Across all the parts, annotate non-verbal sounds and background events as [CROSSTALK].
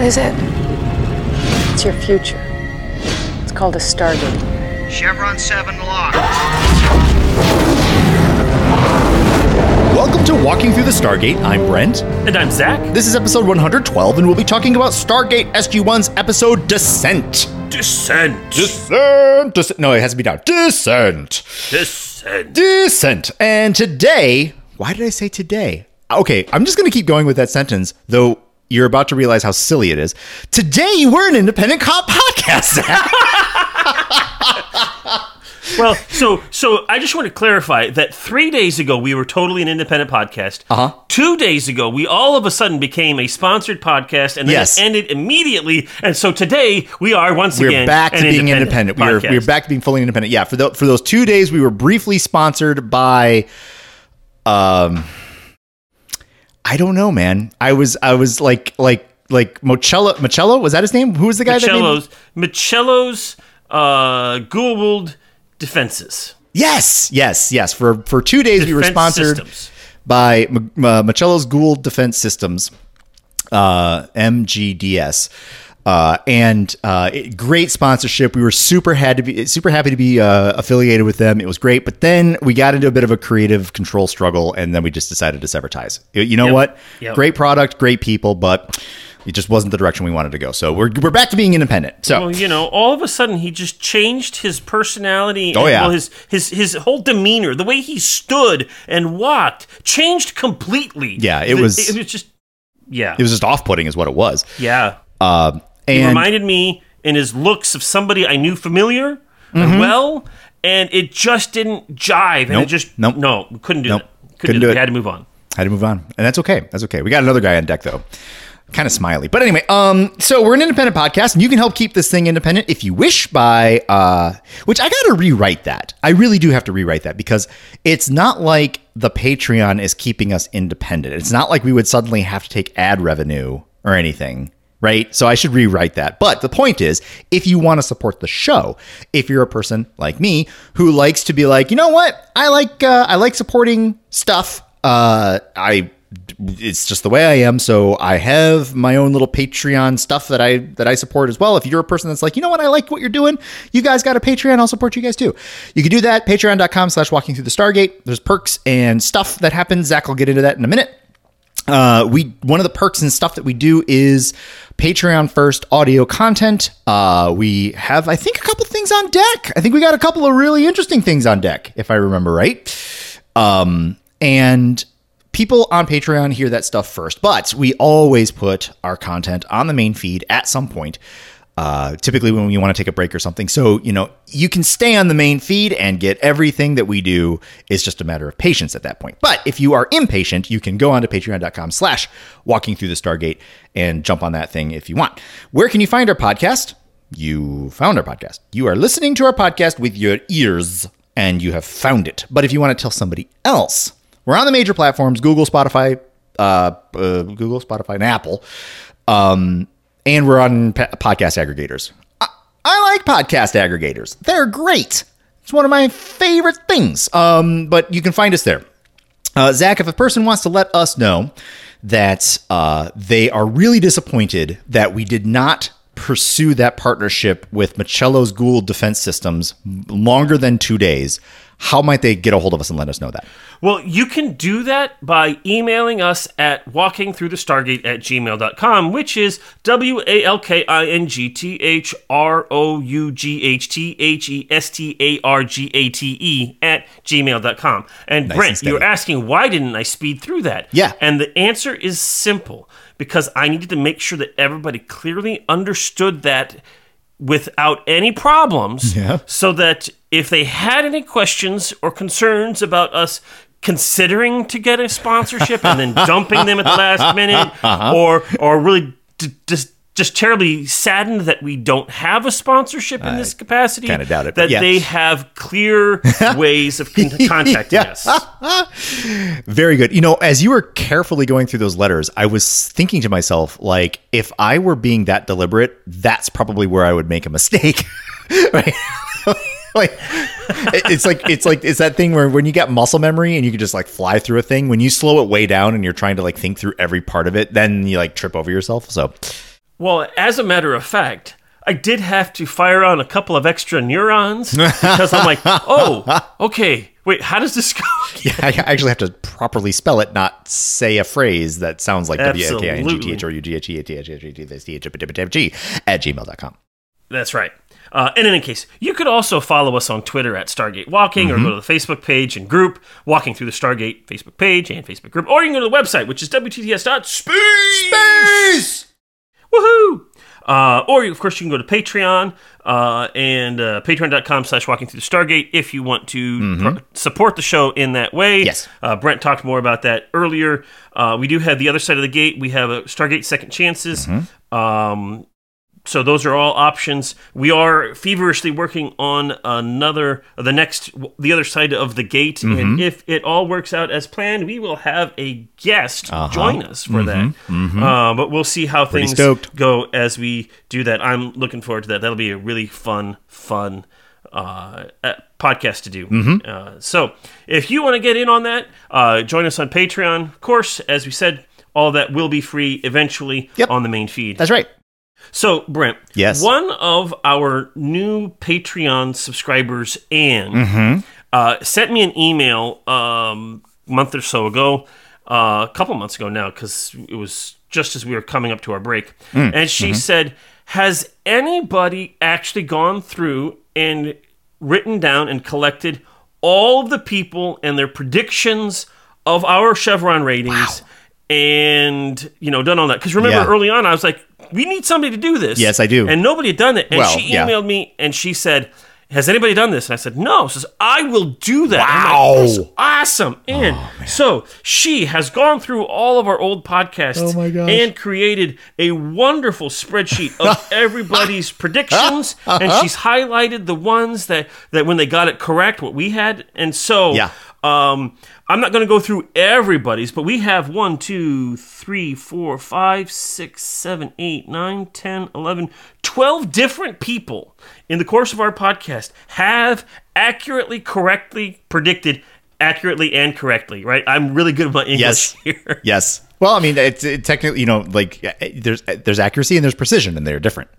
What is it? It's your future. It's called a Stargate. Chevron 7 locked. Welcome to Walking Through the Stargate. I'm Brent. And I'm Zach. This is episode 112, and we'll be talking about Stargate SG1's episode Descent. Descent. Descent. Descent. No, it has to be down. Descent. Descent. Descent. And today, why did I say today? Okay, I'm just going to keep going with that sentence, though you're about to realize how silly it is. Today, we're an independent cop podcast. [LAUGHS] Well, so so I just want to clarify that three days ago we were totally an independent podcast. Uh-huh. Two days ago we all of a sudden became a sponsored podcast, and then Yes. it ended immediately. And so today we are once we're again back to being independent. We are, we're back to being fully independent. Yeah, for the, for those two days, we were briefly sponsored by, um, I don't know, man. I was I was like like like Mocello Mocello was that his name? Who was the guy that? Michello's Michello's uh, Goa'uld defenses. Yes, yes, yes. For for two days, we were sponsored systems. by M- uh, Michello's Goa'uld Defense Systems, uh, MGDS. Uh, and uh, it- great sponsorship. We were super had to be super happy to be uh, affiliated with them. It was great, but then we got into a bit of a creative control struggle, and then we just decided to sever ties. You- know Yep. what? Yep. Great product, great people, but it just wasn't the direction we wanted to go. So we're we're back to being independent. So Well, you know, all of a sudden he just changed his personality. Oh, and, yeah. well, his his his whole demeanor, the way he stood and walked, changed completely. Yeah, it was- It was just. Yeah. it was just off putting, is what it was. yeah. Um, He reminded me in his looks of somebody I knew familiar and well, and it just didn't jive. And Mm-hmm. Nope. it just Nope. no, couldn't do Nope. that. Couldn't do, do it. it. We had to move on. had to move on and that's okay that's okay we got another guy on deck though kind of smiley but anyway um so we're an independent podcast and you can help keep this thing independent if you wish by uh which i gotta rewrite that i really do have to rewrite that because it's not like the patreon is keeping us independent it's not like we would suddenly have to take ad revenue or anything right? So I should rewrite that. But the point is, if you want to support the show, if you're a person like me who likes to be like, you know what, I like uh, I like supporting stuff. Uh, I it's just the way I am. So I have my own little Patreon stuff that I that I support as well. If you're a person that's like, you know what, I like what you're doing, you guys got a Patreon, I'll support you guys too. You can do that, patreon.com slash walking through the Stargate. There's perks and stuff that happens. Zach will get into that in a minute uh, we one of the perks and stuff that we do is Patreon first audio content. Uh, we have I think a couple things on deck. I think we got a couple of really interesting things on deck, if I remember right. Um, and people on Patreon hear that stuff first, but we always put our content on the main feed at some point. Uh, typically when we want to take a break or something. So, you know, you can stay on the main feed and get everything that we do. It's just a matter of patience at that point. But if you are impatient, you can go on to patreon.com slash walking through the Stargate and jump on that thing if you want. Where can you find our podcast? You found our podcast. You are listening to our podcast with your ears and you have found it. But if you want to tell somebody else, we're on the major platforms Google, Spotify, uh, uh, Google, Spotify, and Apple. Um, and we're on podcast aggregators. I, I like podcast aggregators. They're great. It's one of my favorite things. Um, but you can find us there. Uh, Zach, if a person wants to let us know that uh, they are really disappointed that we did not pursue that partnership with Michello's Goa'uld Defense Systems longer than two days, how might they get a hold of us and let us know that? Well, you can do that by emailing us at walkingthroughthestargate at gmail.com, which is W A L K I N G T H R O U G H T H E S T A R G A T E at gmail.com. And Nice Brent, and you're asking why didn't I speed through that? Yeah. And the answer is simple because I needed to make sure that everybody clearly understood that without any problems Yeah. so that if they had any questions or concerns about us considering to get a sponsorship and then dumping them at the last minute [LAUGHS] Uh-huh. or or really d- just terribly saddened that we don't have a sponsorship in this capacity kinda doubt it, that yeah. they have clear [LAUGHS] ways of con- contacting Yeah. us [LAUGHS] Very good. You know, as you were carefully going through those letters, I was thinking to myself, like, if I were being that deliberate, that's probably where I would make a mistake. [LAUGHS] right? like it's like it's like it's that thing where when you got muscle memory and you can just like fly through a thing, when you slow it way down and you're trying to like think through every part of it, then you like trip over yourself. So Well, as a matter of fact, I did have to fire on a couple of extra neurons because I'm like, oh, okay, wait, how does this go? Yeah, I actually have to properly spell it, not say a phrase that sounds like W A K I N G T H R U G H E A T H H H T H T H G at gmail.com. That's right. Uh, in any case, you could also follow us on Twitter at Stargate Walking or go to the Facebook page and group Walking Through the Stargate Facebook page and Facebook group, or you can go to the website, which is WTTS.space. Woohoo! Uh, or, of course, you can go to Patreon uh, and uh, patreon.com slash walking through the Stargate if you want to pro- support the show in that way. Yes. Uh, Brent talked more about that earlier. Uh, we do have the other side of the gate. We have a Stargate Second Chances. Um, so those are all options. We are feverishly working on another, the next, the other side of the gate, Mm-hmm. and if it all works out as planned, we will have a guest Uh-huh. join us for that. Uh, but we'll see how things stoked. go as we do that. I'm looking forward to that. That'll be a really fun, fun uh, uh, podcast to do. Mm-hmm. Uh, so if you want to get in on that, uh, join us on Patreon. Of course, as we said, all that will be free eventually Yep. on the main feed. That's right. So, Brent, Yes. one of our new Patreon subscribers, Anne, Mm-hmm. uh, sent me an email um, a month or so ago, uh, a couple months ago now, because it was just as we were coming up to our break. Mm, And she mm-hmm. said, Has anybody actually gone through and written down and collected all of the people and their predictions of our Chevron ratings? And you know, done all that because remember Yeah. early on I was like, we need somebody to do this. Yes, I do. And nobody had done it. And Well, she yeah. emailed me and she said, Has anybody done this? And I said, No. She says, I will do that. I'm like, Wow. Oh, "That's awesome. Oh, and so she has gone through all of our old podcasts Oh, and created a wonderful spreadsheet of [LAUGHS] everybody's predictions. Uh-huh. And uh-huh. she's highlighted the ones that, that when they got it correct, what we had. And so Yeah. Um, I'm not going to go through everybody's, but we have one, two, three, four, five, six, seven, eight, nine, 10, 11, 12 different people in the course of our podcast have accurately, correctly predicted, accurately and correctly, right? I'm really good at my English Yes. [LAUGHS] here. Yes. Well, I mean, it's it technically, you know, like there's there's accuracy and there's precision, and they're different.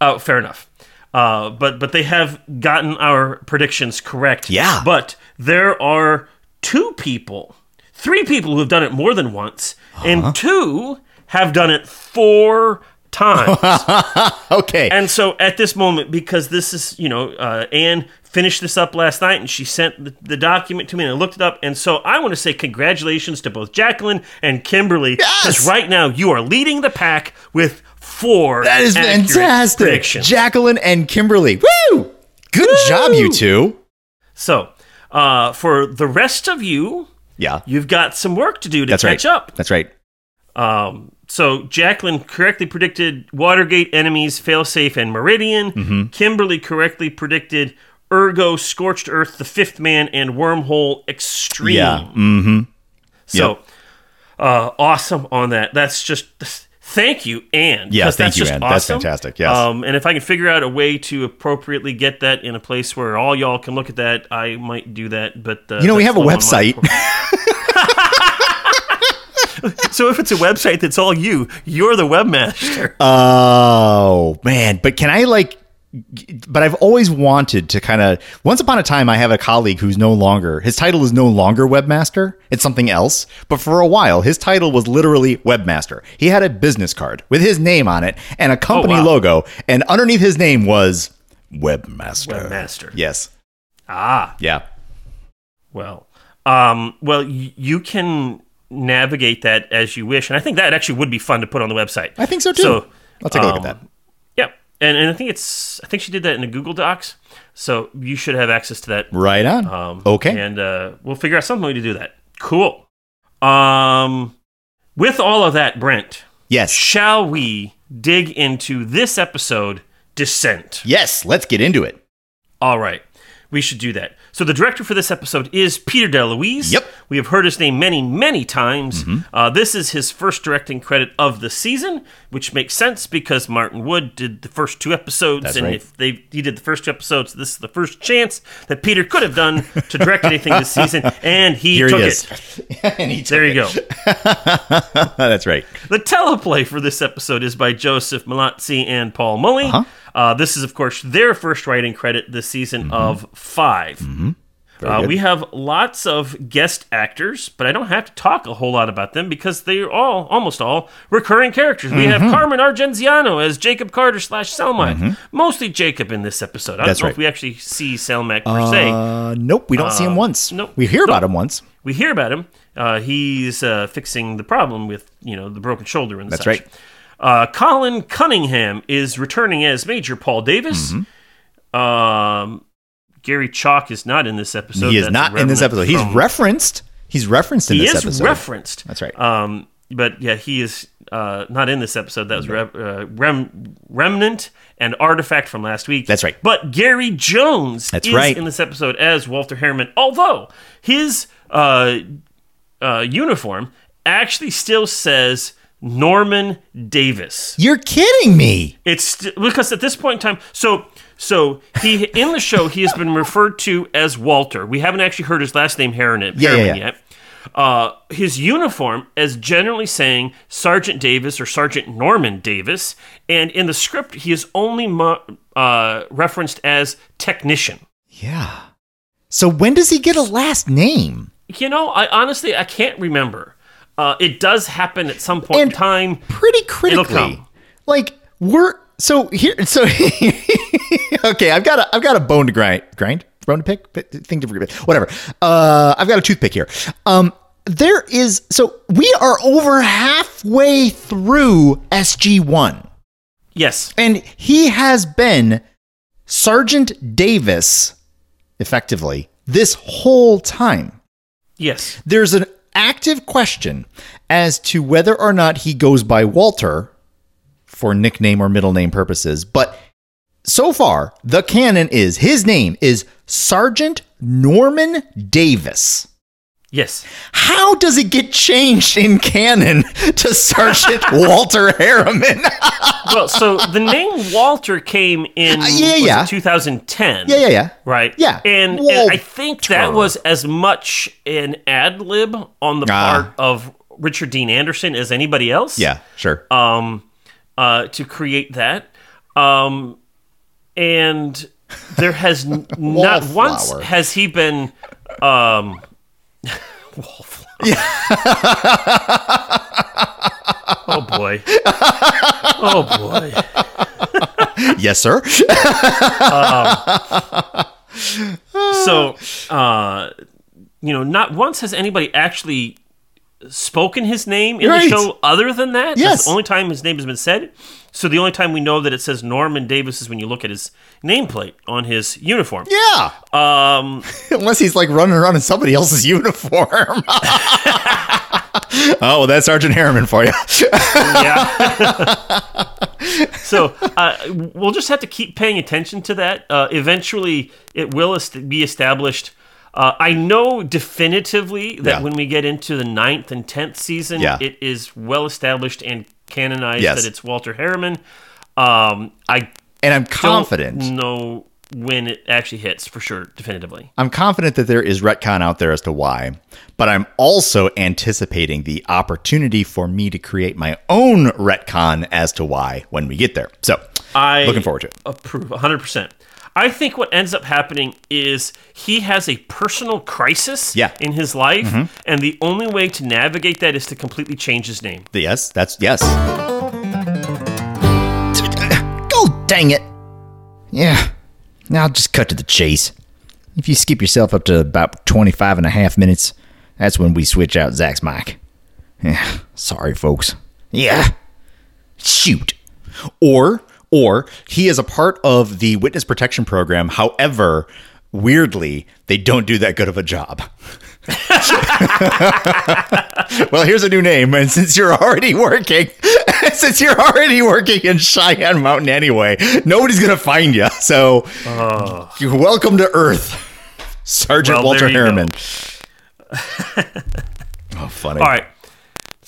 Oh, fair enough. Uh, but but they have gotten our predictions correct. Yeah. But there are two people, three people who have done it more than once, and two have done it four times. [LAUGHS] Okay. and so at this moment, because this is you know, uh, Anne finished this up last night, and she sent the, the document to me, and I looked it up, and so I want to say congratulations to both Jacqueline and Kimberly, Yes! because right now you are leading the pack with four. that is fantastic. Jacqueline and Kimberly. Woo! Good job, you two. So, uh, for the rest of you, Yeah. you've got some work to do to That's catch right. up. That's right. Um, so, Jacqueline correctly predicted Watergate, Enemies, Failsafe, and Meridian. Mm-hmm. Kimberly correctly predicted Ergo, Scorched Earth, The Fifth Man, and Wormhole Extreme. Yeah. Mm-hmm. So, uh, awesome on that. That's just. Thank you, Anne. Yeah, thank that's you, Anne. That's fantastic, yes. Um, and if I can figure out a way to appropriately get that in a place where all y'all can look at that, I might do that. But uh, You know, we have a low on my website. [LAUGHS] so if it's a website that's all you, you're the webmaster. [LAUGHS] Oh man, but can I like? But I've always wanted to kind of. Once upon a time, I have a colleague who's no longer. His title is no longer webmaster. It's something else. But for a while, his title was literally webmaster. He had a business card with his name on it and a company wow. logo, and underneath his name was webmaster. Webmaster. Yes. ah, Yeah. well, um, well, y- you can navigate that as you wish, and I think that actually would be fun to put on the website. I think so too. So, I'll take a look at um, that. And and I think it's I think she did that in the Google Docs, so you should have access to that Right on. Um, okay. And uh, we'll figure out some way to do that. Cool. Um, with all of that, Brent, yes. shall we dig into this episode, Descent? Yes. Let's get into it. All right. We should do that. So the director for this episode is Peter DeLuise. Yep. We have heard his name many, many times. Mm-hmm. Uh, this is his first directing credit of the season, which makes sense because Martin Wood did the first two episodes, That's and right. if they he did the first two episodes, this is the first chance that Peter could have done to direct anything this season, [LAUGHS] and he Here took he it. [LAUGHS] and he took There you it. go. [LAUGHS] That's right. The teleplay for this episode is by Joseph Mallozzi and Paul Mullie. Uh-huh. Uh, this is, of course, their first writing credit this season Mm-hmm. of 5 Uh, we have lots of guest actors, but I don't have to talk a whole lot about them because they're all, almost all, recurring characters. We Mm-hmm. have Carmen Argenziano as Jacob Carter slash Selmak. Mostly Jacob in this episode. I That's don't know right. if we actually see Selmak per se. Uh, nope, we don't see him once. nope. We hear Nope. about him once. we hear about him. Uh, he's uh, fixing the problem with you know the broken shoulder and That's such. right. Uh, Colin Cunningham is returning as Major Paul Davis. Mm-hmm. Um, Gary Chalk is not in this episode. he is That's not in this episode. He's from- referenced. He's referenced in he this is referenced. That's right. Um, but yeah, he is uh, not in this episode. That was re- uh, rem- remnant and artifact from last week. That's right. But Gary Jones That's is right. in this episode as Walter Harriman, although his uh, uh, uniform actually still says Norman Davis. You're kidding me. It's st- because at this point in time, so so he in the show he has been referred to as Walter. We haven't actually heard his last name Harriman, Yeah, yeah, yeah. yet. Uh, his uniform is generally saying Sergeant Davis or Sergeant Norman Davis, and in the script he is only mo- uh, referenced as technician. Yeah. So when does he get a last name? You know, I honestly I can't remember. Uh, it does happen at some point in time. Pretty critically. Like we're so here. So [LAUGHS] okay, I've got a I've got a bone to grind. Grind bone to pick. Thing to forget. Whatever. Uh, I've got a toothpick here. Um, there is so we are over halfway through SG one. Yes, And he has been Sergeant Davis, effectively, this whole time. yes, There's an active question as to whether or not he goes by Walter for nickname or middle name purposes. But so far, the canon is his name is Sergeant Norman Davis. Yes. How does it get changed in canon to Sergeant [LAUGHS] Walter Harriman? well, so the name Walter came in Uh, yeah, yeah. 2010. yeah, yeah, yeah. Right. Yeah. And, and I think that was as much an ad lib on the Ah. part of Richard Dean Anderson as anybody else. Yeah, sure. Um, uh, to create that. Um, and there has n- [LAUGHS] not once has he been. Um, wallflower. [LAUGHS] oh boy. Oh boy. yes, sir. so uh you know not once has anybody actually spoken his name in Right. the show other than that That's Yes. the only time his name has been said so the only time we know that it says norman davis is when you look at his nameplate on his uniform yeah. um [LAUGHS] Unless he's like running around in somebody else's uniform. [LAUGHS] oh, well, that's Sergeant Harriman for you. yeah so uh, we'll just have to keep paying attention to that uh, eventually it will est- be established uh, I know definitively that Yeah. when we get into the ninth and tenth season, Yeah. it is well established and canonized Yes. that it's Walter Harriman. Um, I and I'm confident. know when it actually hits for sure, definitively. I'm confident that there is retcon out there as to why, but I'm also anticipating the opportunity for me to create my own retcon as to why when we get there. So, I looking forward to it. approve 100%. I think what ends up happening is he has a personal crisis Yeah. Mm-hmm. in his life, and the only way to navigate that is to completely change his name. Yes, that's yes. [COUGHS] Go dang it. Yeah. Now I'll just cut to the chase. If you skip yourself up to about 25 and a half minutes, that's when we switch out Zach's mic. Yeah, sorry, folks. Yeah. Shoot. Or, or he is a part of the witness protection program. However, weirdly, they don't do that good of a job. [LAUGHS] well, here's a new name, and since you're already working, [LAUGHS] since you're already working in Cheyenne Mountain anyway, nobody's gonna find you. So, you're welcome to Earth, Sergeant Well, Walter there you go. Harriman. [LAUGHS] oh, funny. All right.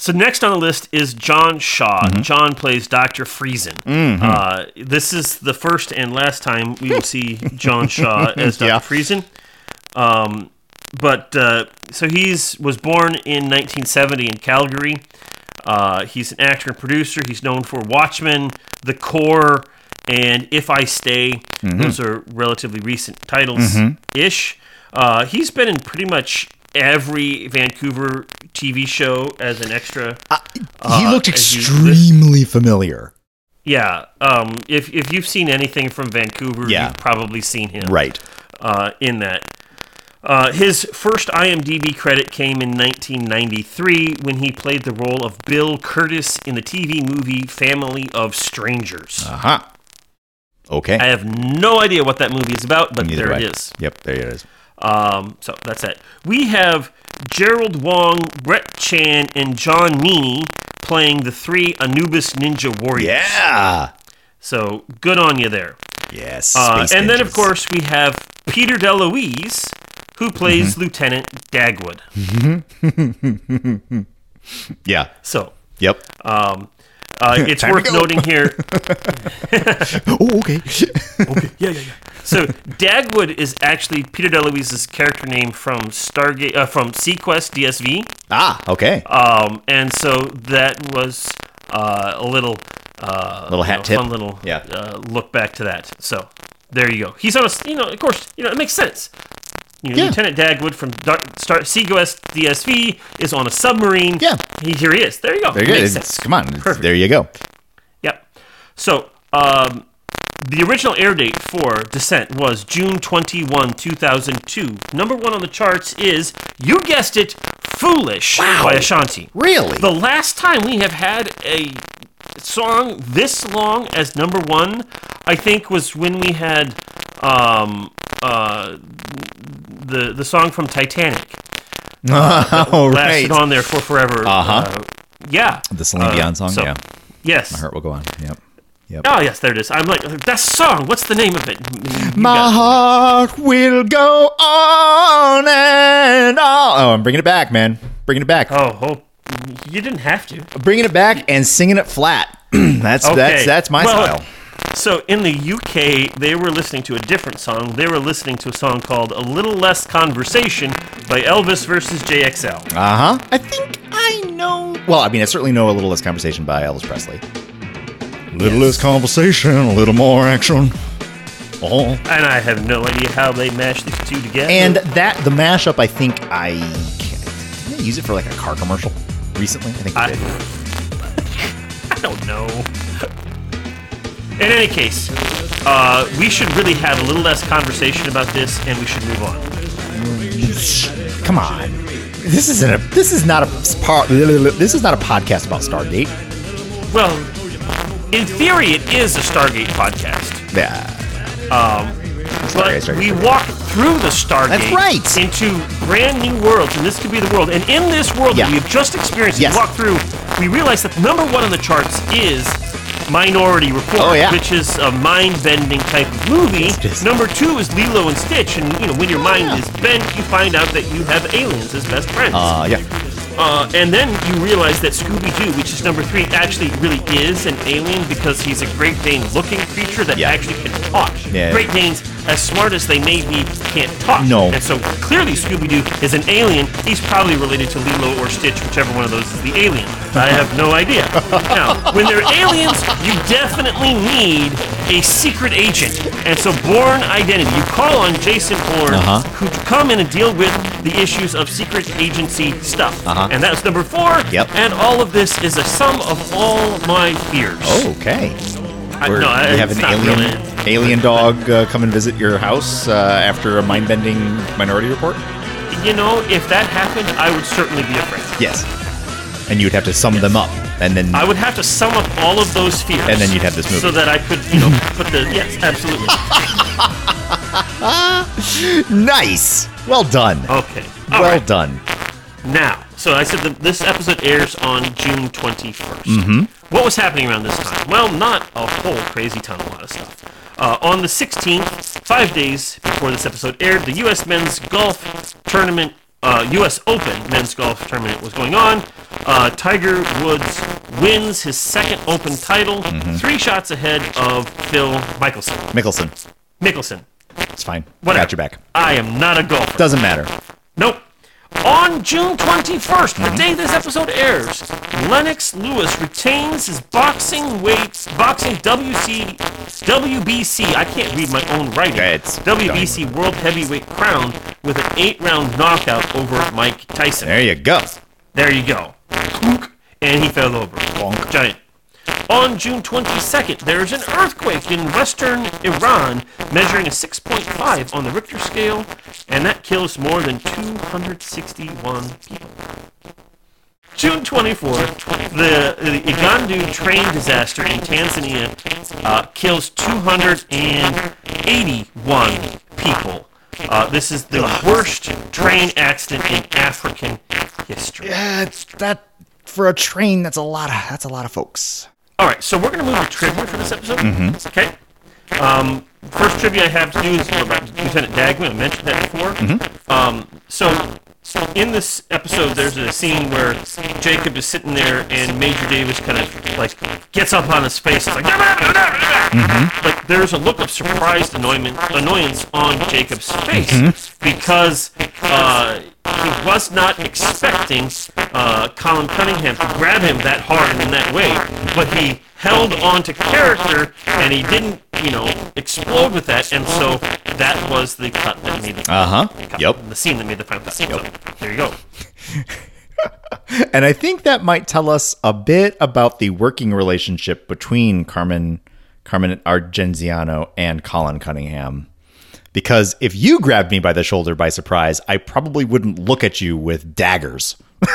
So next on the list is John Shaw. John plays Doctor Friesen. Uh, this is the first and last time we will see John [LAUGHS] Shaw as Doctor Yeah. Friesen. Um, but uh, so he's was born in 1970 in Calgary. Uh, he's an actor and producer. He's known for Watchmen, The Core, and If I Stay. Those are relatively recent titles ish. Uh, he's been in pretty much every Vancouver TV show as an extra. he looked you- extremely familiar. Yeah. Um, if if you've seen anything from Vancouver, Yeah. you've probably seen him. Right. uh, in that. Uh, his first IMDb credit came in 1993 when he played the role of Bill Curtis in the TV movie Family of Strangers. Uh huh. Okay. I have no idea what that movie is about, but Neither there it is. Yep, there it is. Um, so that's it. We have Gerald Wong, Brett Chan, and John Meaney playing the three Anubis Ninja Warriors. Yeah. So good on you there. Yes. Uh, and then, of course, we have Peter DeLuise, who plays Mm-hmm. Lieutenant Dagwood. [LAUGHS] Yeah. So, Yep. um, uh, [LAUGHS] it's worth noting here. [LAUGHS] oh, [LAUGHS] okay. Yeah, yeah, yeah. So, Dagwood is actually Peter DeLuise's character name from Stargate, uh, from Seaquest DSV. ah, okay. Um, and so that was uh, a little, uh, Little you hat know, tip. fun little Yeah. uh, look back to that. So there you go. He's on a you know, of course, you know, it makes sense. You know, Yeah. Lieutenant Dagwood from Star- Seaquest DSV is on a submarine. Yeah. he, here he is. There you go. There makes sense. come on. Perfect. There you go. Yep. So, um, the original air date for Descent was June 21, 2002. Number one on the charts is, you guessed it, Foolish Wow. by Ashanti. Really? The last time we have had a song this long as number one, I think, was when we had um, uh, the the song from Titanic [LAUGHS] oh, right. lasted on there for forever. Uh-huh. Uh, yeah. The Celine Uh, Dion song. so- yeah. Yes. My heart will go on. Yep. Yep. Oh yes, there it is. I'm like that song. What's the name of it? You My it. heart will go on and on. Oh, I'm bringing it back, man. Bringing it back. Oh, oh, you didn't have to. Bringing it back and singing it flat. [CLEARS THROAT] that's Okay. that's that's my Well, style. So in the UK, they were listening to a different song. They were listening to a song called "A Little Less Conversation" by Elvis versus JXL. Uh huh. I think I know. Well, I mean, I certainly know a little less conversation by Elvis Presley. Little less conversation, a little more action. Oh. And I have no idea how they mashed these two together. And that the mashup, I think I didn't they use it for like a car commercial recently. I think they I- did. [LAUGHS] I don't know. In any case, uh, we should really have a little less conversation about this, and we should move on. Come on, this isn't a. This is not a part. This is not a podcast about Stargate. Well, in theory, it is a Stargate podcast. Yeah. Um, But Stargate, we Stargate. walk through the Stargate That's right. into brand new worlds, and this could be the world. And in this world Yeah. that we've just experienced, Yes. we walk through, we realize that number one on the charts is Minority Report, Oh, yeah. which is a mind-bending type of movie. Is. Number two is Lilo and Stitch, and you know when your mind Yeah. is bent, you find out that you have aliens as best friends. Uh, yeah. Uh, and then you realize that Scooby Doo, which is number three, actually really is an alien because he's a Great Dane looking creature that Yeah. actually can talk. Yeah. Great Danes, as smart as they may be, can't talk. No. And so clearly Scooby Doo is an alien. He's probably related to Lilo or Stitch, whichever one of those is the alien. I have no idea. [LAUGHS] now, when they're aliens, you definitely need a secret agent. And so Born Identity, you call on Jason Bourne Uh-huh. who come in and deal with the issues of secret agency stuff. Uh-huh. And that's number four. Yep. And all of this is a sum of all my fears. Okay. I, Where no, I- you have an alien really- alien dog uh, come and visit your house uh, after a mind bending Minority Report. You know, if that happened, I would certainly be afraid. Yes. And you'd have to sum them up, and then I would have to sum up all of those fears. And then you'd have this movie. So that I could, you know, put the. Yes, absolutely. [LAUGHS] nice. Well done. Okay. All well right. done. Now, so I said that this episode airs on June 21st. Mm-hmm. What was happening around this time? Well, not a whole crazy ton, a lot of stuff. Uh, on the 16th, five days before this episode aired, the U.S. men's golf tournament uh, U.S. Open men's golf tournament was going on. Uh, Tiger Woods wins his second Open title, three shots ahead of Phil Mickelson. Mickelson. Mickelson. It's fine. Whatever. I Got your back. I am not a golfer. Doesn't matter. Nope. On June 21st, the mhm. day this episode airs, Lennox Lewis retains his boxing weight, boxing WC, WBC, I can't read my own writing, WBC World Heavyweight crown with an eight round knockout over Mike Tyson. There you go. There you go. And he fell over. Giant. On June 22nd, there's an earthquake in western Iran measuring a 6.5 on the Richter scale, and that kills more than 261 people. June 24th, the, the Igandu train disaster in Tanzania uh, kills 281 people. Uh, this is the worst train accident in African history. Yeah, that for a train. That's a lot of that's a lot of folks. All right, so we're going to move to trivia for this episode. Okay. Um, first trivia I have to do is about Lieutenant Dagman. I mentioned that before. Um, so, in this episode, there's a scene where Jacob is sitting there and Major Davis kind of like gets up on his face. Like, like there's a look of surprised annoyance, annoyance on Jacob's face because uh, he was not expecting uh, Colin Cunningham to grab him that hard and in that way, but he held on to character and he didn't, you know, explode with that, and so that was the cut that made the Uh huh. Yep. the scene that made the final cut. So, there you go. [LAUGHS] And I think that might tell us a bit about the working relationship between Carmen Carmen Argenziano and Colin Cunningham. Because if you grabbed me by the shoulder by surprise, I probably wouldn't look at you with daggers. [LAUGHS]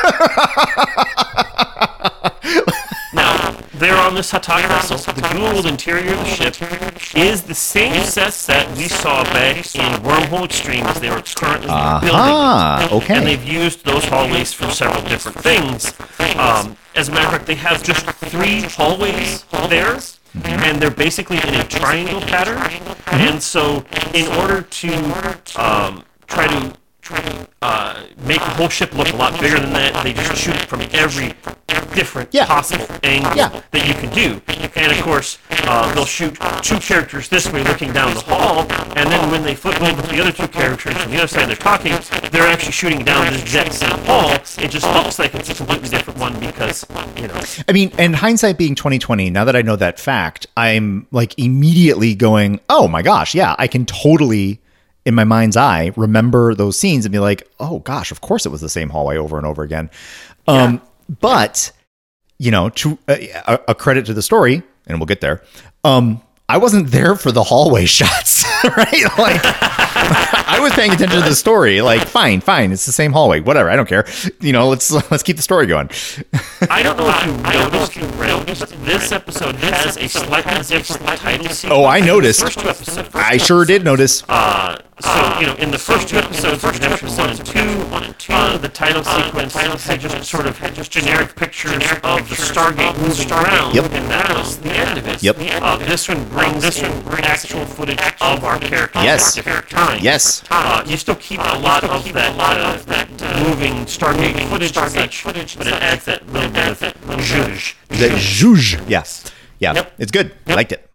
Now, there on this Ha'tak vessel, the Goa'uld interior of the ship is the same set that we saw back in Wormhole Extreme as they were currently building. Ah, And they've used those hallways for several different things. Um, as a matter of fact, they have just three hallways there, and they're basically in a triangle pattern. And so, in order to um, try to uh, make the whole ship look a lot bigger than that, they just shoot it from every different Yeah. possible angle Yeah. that you can do. And of course, uh, they'll shoot two characters this way looking down the hall, and then when they flip over to the other two characters on the other side they're talking, they're actually shooting down the exact same hall. It just looks like it's a completely different one because, you know, I mean, and hindsight being 2020, now that I know that fact, I'm like immediately going, "Oh my gosh, yeah, I can totally in my mind's eye remember those scenes and be like, "Oh gosh, of course it was the same hallway over and over again." Um but you know, to uh, a, a credit to the story, and we'll get there. Um I wasn't there for the hallway [LAUGHS] shots, [LAUGHS] right? Like I was paying attention to the story. Like, fine, fine, it's the same hallway, whatever. I don't care. You know, let's [LAUGHS] let's keep the story going. I don't know if you noticed, Ray, but this episode has a slightly different title sequence. Oh, I noticed. First two episodes. I sure did notice. Uh, so you know, in the first two episodes, Redemption one and two, uh, the title sequence had just sort of had just generic pictures of the Stargate moving around, Yep. and that was the end of it. Yep. Uh, this one brings this one brings actual footage of our characters Yes. at different times. Yes. Uh, you still keep a lot of that, uh, that uh, moving Stargate footage, and such, but it adds that little bit of zhuzh. The zhuzh. Yes. Yeah. Yep. It's good. I liked it.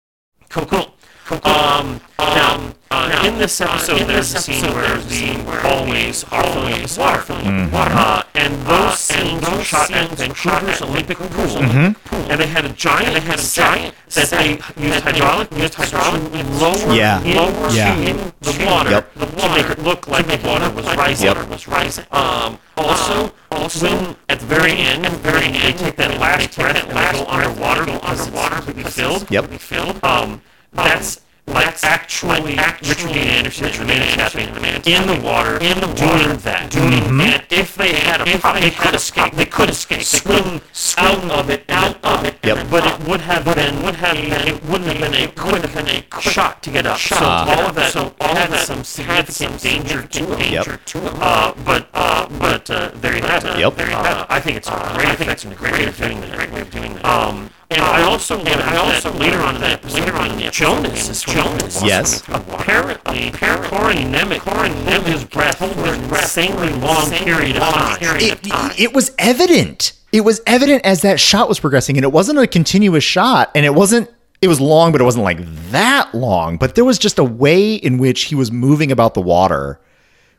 Cool, cool. Um, now, uh, in this episode, there's a scene where the hallways are filling with water. Uh, and those scenes were shot at Vancouver's Olympic Pool. And they had a giant, they had a giant that they used hydraulic, used hydraulic to lower Yeah. into Yeah. the water Yep. to make it look like the water was rising. Yep. Was rising. Um, also, when at the very end, at the very end, they take that last breath and they go underwater because it's completely filled. Yep. Filled. Um, that's like actually Richard Dean Anderson and the man Chapman in the water, in the doing that. doing And if they had a problem, they could escape. They could escape. Swim out of it, out of it. Yep. But it would have been, would have been, it wouldn't have been a, could have been a shot to get up. So all of that, so all had some significant danger to it. Yep. Uh, but uh, but uh, there you have it. Yep. There you have it. I think it's a great effect and a great way of doing that. Great way of doing that. Um, And I also and I also later on that later on in Jonas is Jonas. Yes. Apparently, Corin Nemec hold his breath for an insanely long period of time. it, it was evident. It was evident as that shot was progressing, and it wasn't a continuous shot, and it wasn't. It was long, but it wasn't like that long. But there was just a way in which he was moving about the water,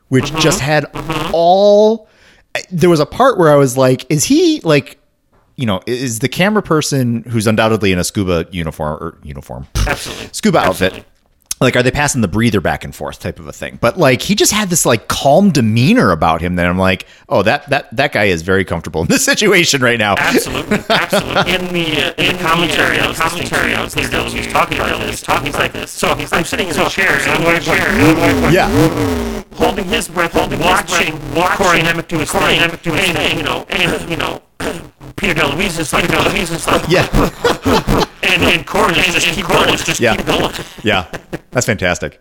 which just uh-huh. had uh-huh. all. There was a part where I was like, "Is he like?" You know, is the camera person who's undoubtedly in a scuba uniform or uniform? Absolutely. scuba outfit like are they passing the breather back and forth type of a thing but like he just had this like calm demeanor about him that i'm like oh that that that guy is very comfortable in this [LAUGHS] situation right now Absolutely, [LAUGHS] absolutely. In the uh, in the commentary, I was commentary, I was listening to he's talking about this. Talking like this. So I'm sitting in a chair, and I'm like, yeah holding his breath, holding watching, watching Corey Nemec do his thing, Nemec do his thing, you know, and you know, Peter DeLuise is like, Peter DeLuise is like, yeah [LAUGHS] and and Corey just keep going, just Yeah. keep going. [LAUGHS] yeah that's fantastic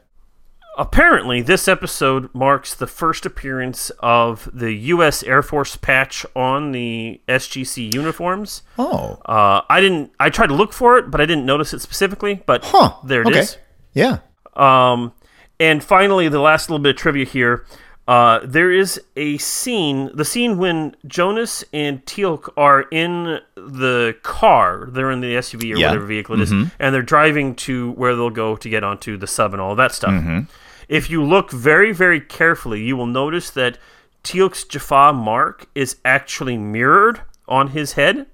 Apparently, this episode marks the first appearance of the U.S. Air Force patch on the SGC uniforms. oh Uh, I didn't. I tried to look for it, but I didn't notice it specifically. But huh there it is. okay yeah Um, and finally, the last little bit of trivia here. Uh, there is a scene, the scene when Jonas and Teal'c are in the car. They're in the SUV or Yeah. whatever vehicle it is, and they're driving to where they'll go to get onto the sub and all that stuff. If you look very, very carefully, you will notice that Teal'c's Jaffa mark is actually mirrored on his head.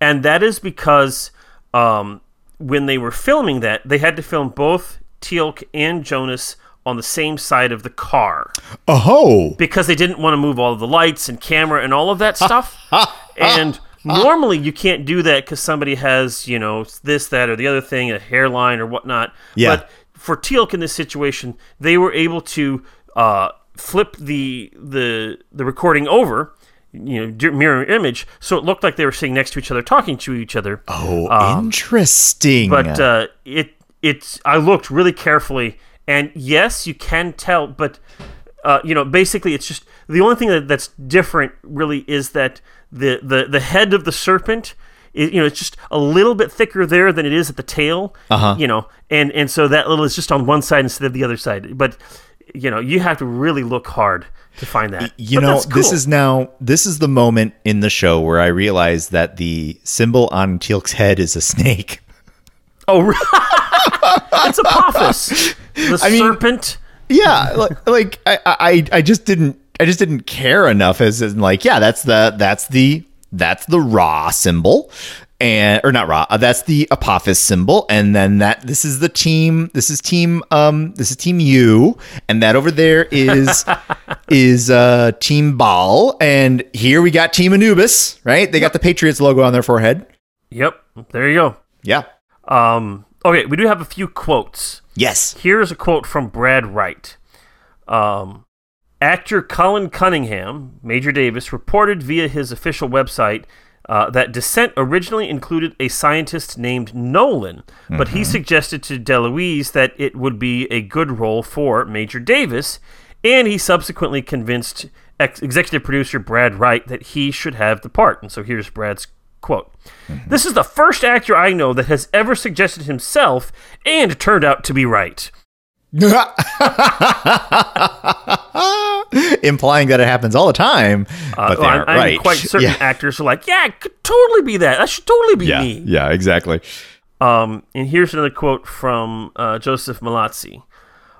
And that is because um, when they were filming that, they had to film both Teal'c and Jonas on the same side of the car oh because they didn't want to move all of the lights and camera and all of that [LAUGHS] stuff. and normally you can't do that because somebody has, you know, this, that, or the other thing, a hairline or whatnot. Yeah. But for Teal'c in this situation, they were able to uh, flip the the the recording over. You know, mirror image, so it looked like they were sitting next to each other, talking to each other. oh interesting But uh, it it's I looked really carefully, and yes, you can tell. But uh, you know, basically, it's just the only thing that, that's different really is that the the the head of the serpent. Is, you know, it's just a little bit thicker there than it is at the tail. Uh-huh. You know, and and so that little is just on one side instead of the other side. But you know, you have to really look hard to find that. you But know that's this is now this is the moment in the show where i realize that the symbol on teal'c's head is a snake oh, [LAUGHS] it's Apophis, [LAUGHS] the I mean- serpent. yeah like, like I, I i just didn't i just didn't care enough as in like yeah that's the that's the that's the Ra symbol and or not Ra uh, that's the apophis symbol. And then that this is the team this is team um this is team Yu and that over there is [LAUGHS] is uh team Ba'al and here we got team anubis right? They got the patriots logo on their forehead. Yep, there you go. yeah. Um, okay, we do have a few quotes. yes Here's a quote from Brad Wright. Um, actor Colin Cunningham, Major Davis, reported via his official website uh, that Descent originally included a scientist named Nolan, but he suggested to DeLuise that it would be a good role for Major Davis, and he subsequently convinced ex- executive producer Brad Wright that he should have the part. And so here's Brad's quote. This is the first actor I know that has ever suggested himself and turned out to be right. [LAUGHS] implying that it happens all the time Uh, but they well, aren't I'm, I'm right quite [LAUGHS] certain yeah. actors are like, yeah, it could totally be that. That should totally be yeah me. yeah exactly Um, and here's another quote from uh, Joseph Mallozzi.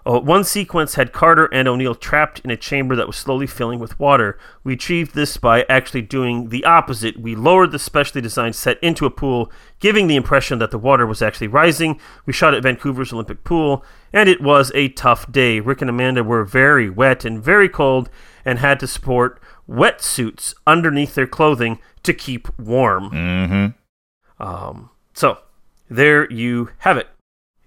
Oh, one sequence had Carter and O'Neill trapped in a chamber that was slowly filling with water. We achieved this by actually doing the opposite. We lowered the specially designed set into a pool, giving the impression that the water was actually rising. We shot at Vancouver's Olympic pool, and it was a tough day. Rick and Amanda were very wet and very cold and had to support wetsuits underneath their clothing to keep warm. mm-hmm Um, so there you have it.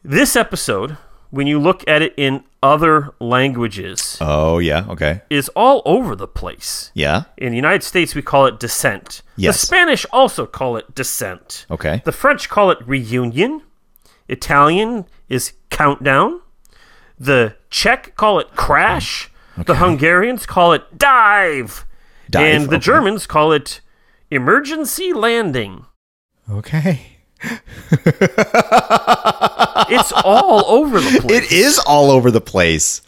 This episode, when you look at it in other languages, oh yeah okay is all over the place. yeah In the United States, we call it descent. Yes. The Spanish also call it descent. okay The French call it reunion. Italian is countdown. The Czech call it crash. The Hungarians call it dive. Dive, And the okay. Germans call it emergency landing. Okay. It's all over the place. It is all over the place.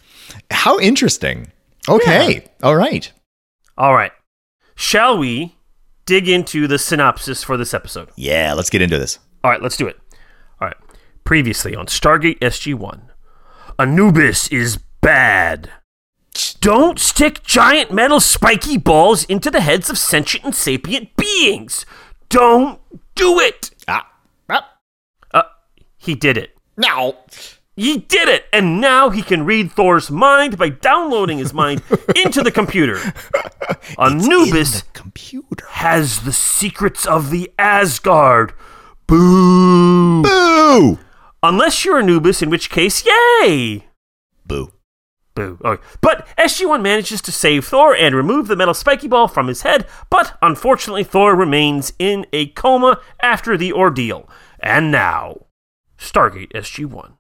How interesting. Okay. All right. All right. Shall we dig into the synopsis for this episode? Yeah, let's get into this. All right, let's do it. All right. Previously on Stargate SG 1, Anubis is bad. Don't stick giant metal spiky balls into the heads of sentient and sapient beings. Don't do it. Ah. He did it. Now. He did it, and now he can read Thor's mind by downloading his mind [LAUGHS] into the computer. Anubis The computer. has the secrets of the Asgard. Boo! Boo. Unless you're Anubis, in which case, yay! Boo. Boo. Okay. But SG1 manages to save Thor and remove the metal spiky ball from his head, but unfortunately, Thor remains in a coma after the ordeal. And now, Stargate SG1.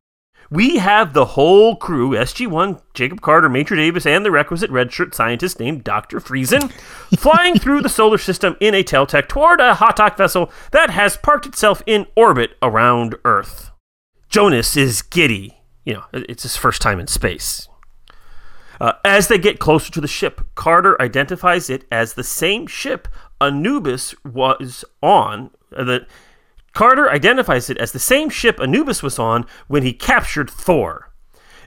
We have the whole crew SG1, Jacob Carter, Major Davis, and the requisite redshirt scientist named Dr. Friesen [LAUGHS] flying through the solar system in a Tel'tak toward a Ha'tak vessel that has parked itself in orbit around Earth. Jonas is giddy. You know, it's his first time in space. Uh, as they get closer to the ship, Carter identifies it as the same ship Anubis was on. Uh, the, Carter identifies it as the same ship Anubis was on when he captured Thor.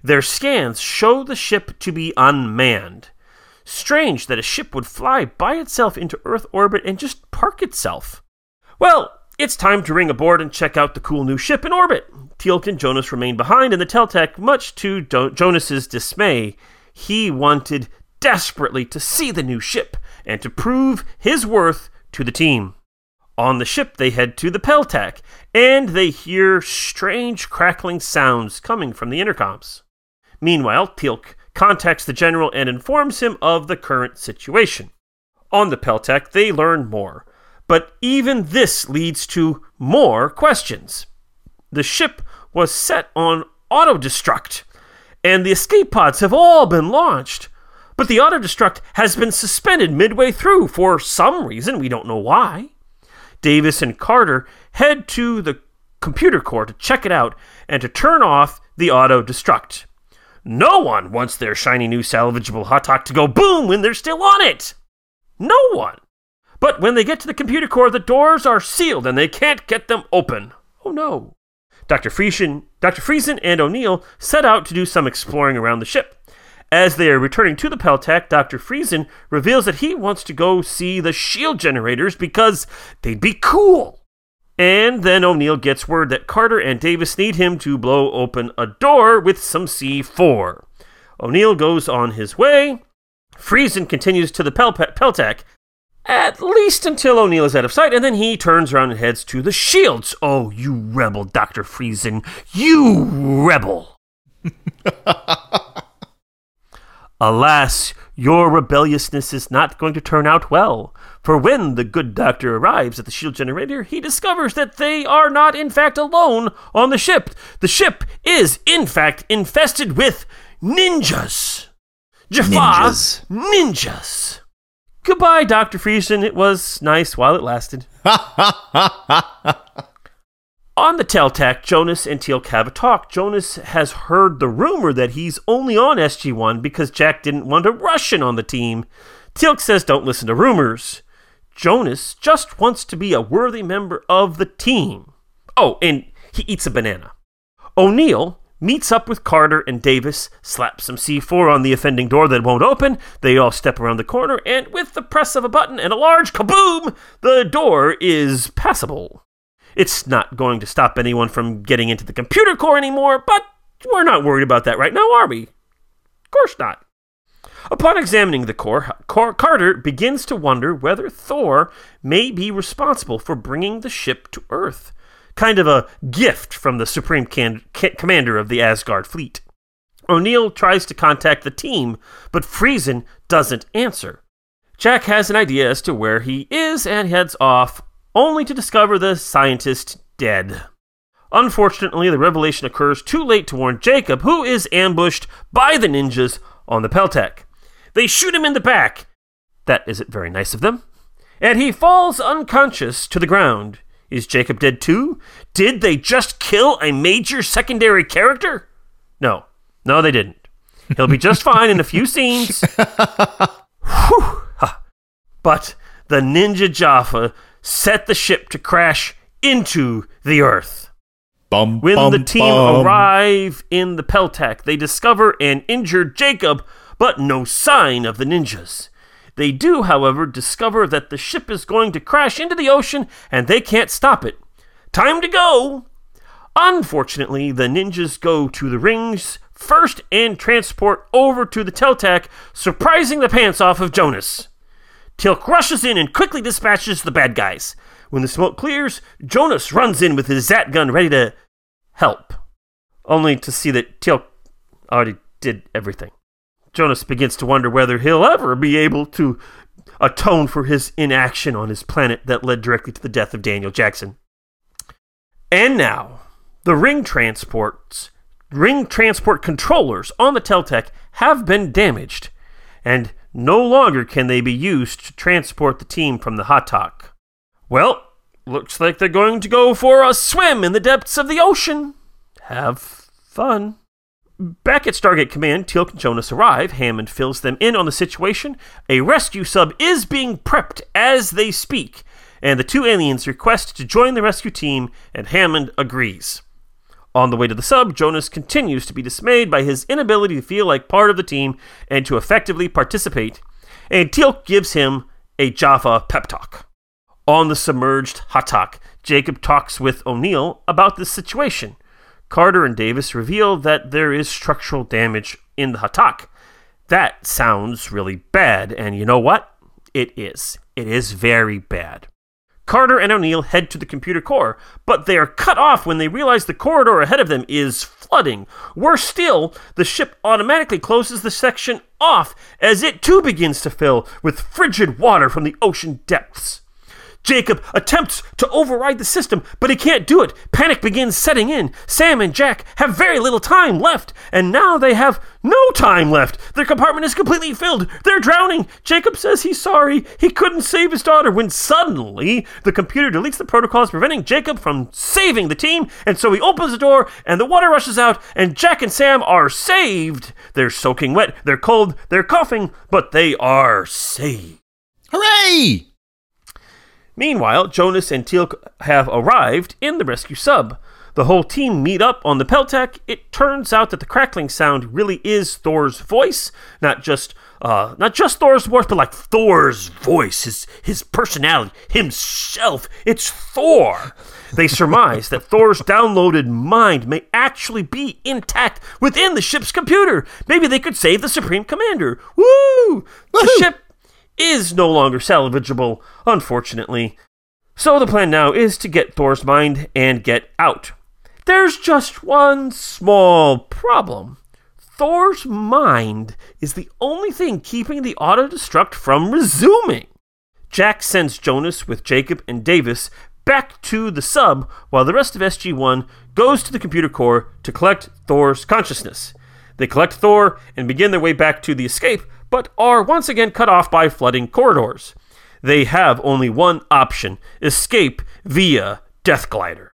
Their scans show the ship to be unmanned. Strange that a ship would fly by itself into Earth orbit and just park itself. Well, it's time to ring aboard and check out the cool new ship in orbit. Teal'c and Jonas remain behind in the Tel'tak, much to Do- Jonas's dismay. He wanted desperately to see the new ship and to prove his worth to the team. On the ship, they head to the Pel'tak, and they hear strange crackling sounds coming from the intercoms. Meanwhile, Teal'c contacts the general and informs him of the current situation. On the Pel'tak, they learn more, but even this leads to more questions. The ship was set on auto destruct, and the escape pods have all been launched. But the auto destruct has been suspended midway through for some reason, we don't know why. Davis and Carter head to the computer core to check it out and to turn off the auto destruct. No one wants their shiny new salvageable Ha'tak to go boom when they're still on it. No one. But when they get to the computer core, the doors are sealed and they can't get them open. Oh no. Dr. Friesen, Dr. Friesen and O'Neill set out to do some exploring around the ship. As they are returning to the Pel'tak, Dr. Friesen reveals that he wants to go see the shield generators because they'd be cool. And then O'Neill gets word that Carter and Davis need him to blow open a door with some C4. O'Neill goes on his way. Friesen continues to the Pel- at least until O'Neill is out of sight, and then he turns around and heads to the shields. Oh, you rebel, Dr. Friesen. You rebel! [LAUGHS] Alas, your rebelliousness is not going to turn out well. For when the good doctor arrives at the shield generator, he discovers that they are not, in fact, alone on the ship. The ship is, in fact, infested with ninjas. Jaffa Ninjas. ninjas. Goodbye, Dr. Friesen. It was nice while it lasted. [LAUGHS] On the Tel'tak, Jonas and have a talk. Jonas has heard the rumor that he's only on SG1 because Jack didn't want a Russian on the team. Teal'c says don't listen to rumors. Jonas just wants to be a worthy member of the team. Oh, and he eats a banana. O'Neill meets up with Carter and Davis, slaps some C4 on the offending door that won't open. They all step around the corner, and with the press of a button and a large kaboom, the door is passable. It's not going to stop anyone from getting into the computer core anymore, but we're not worried about that right now, are we? Of course not. Upon examining the core, Car- Carter begins to wonder whether Thor may be responsible for bringing the ship to Earth. Kind of a gift from the Supreme can- ca- Commander of the Asgard fleet. O'Neill tries to contact the team, but Friesen doesn't answer. Jack has an idea as to where he is and heads off, only to discover the scientist dead. Unfortunately, the revelation occurs too late to warn Jacob, who is ambushed by the ninjas on the Pel'tak. They shoot him in the back. That isn't very nice of them. And he falls unconscious to the ground. Is Jacob dead too? Did they just kill a major secondary character? No. No, they didn't. He'll be just [LAUGHS] fine in a few scenes. [LAUGHS] Whew. But the Ninja Jaffa set the ship to crash into the Earth. Bum, When bum, the team bum. arrive in the Pel'tak, they discover an injured Jacob, but no sign of the ninjas. They do, however, discover that the ship is going to crash into the ocean and they can't stop it. Time to go! Unfortunately, the ninjas go to the rings first and transport over to the Tel'tak, surprising the pants off of Jonas. Teal'c rushes in and quickly dispatches the bad guys. When the smoke clears, Jonas runs in with his Zat gun ready to help, only to see that Teal'c already did everything. Jonas begins to wonder whether he'll ever be able to atone for his inaction on his planet that led directly to the death of Daniel Jackson. And now, the ring transports, ring transport controllers on the Tel'tak have been damaged, and no longer can they be used to transport the team from the Ha'tak. Well, looks like they're going to go for a swim in the depths of the ocean. Have fun. Back at Stargate Command, Teal'c and Jonas arrive. Hammond fills them in on the situation. A rescue sub is being prepped as they speak, and the two aliens request to join the rescue team, and Hammond agrees. On the way to the sub, Jonas continues to be dismayed by his inability to feel like part of the team and to effectively participate, and Teal'c gives him a Jaffa pep talk. On the submerged Ha'tak, Jacob talks with O'Neill about the situation. Carter and Davis reveal that there is structural damage in the Ha'tak. That sounds really bad, and you know what? It is. It is very bad. Carter and O'Neill head to the computer core, but they are cut off when they realize the corridor ahead of them is flooding. Worse still, the ship automatically closes the section off as it too begins to fill with frigid water from the ocean depths. Jacob attempts to override the system, but he can't do it. Panic begins setting in. Sam and Jack have very little time left, and now they have no time left. Their compartment is completely filled. They're drowning. Jacob says he's sorry. He couldn't save his daughter when suddenly the computer deletes the protocols preventing Jacob from saving the team, and so he opens the door and the water rushes out, and Jack and Sam are saved. They're soaking wet, they're cold, they're coughing, but they are saved. Hooray! Meanwhile, Jonas and Teal'c have arrived in the rescue sub. The whole team meet up on the Pel'tak. It turns out that the crackling sound really is Thor's voice, not just uh, not just Thor's voice, but like Thor's voice, his his personality, himself. It's Thor. They surmise that Thor's downloaded mind may actually be intact within the ship's computer. Maybe they could save the Supreme Commander. Woo! The ship is no longer salvageable, unfortunately. So the plan now is to get Thor's mind and get out. There's just one small problem. Thor's mind is the only thing keeping the auto destruct from resuming. Jack sends Jonas with Jacob and Davis back to the sub while the rest of SG 1 goes to the computer core to collect Thor's consciousness. They collect Thor and begin their way back to the escape, but are once again cut off by flooding corridors. They have only one option escape via Death Glider.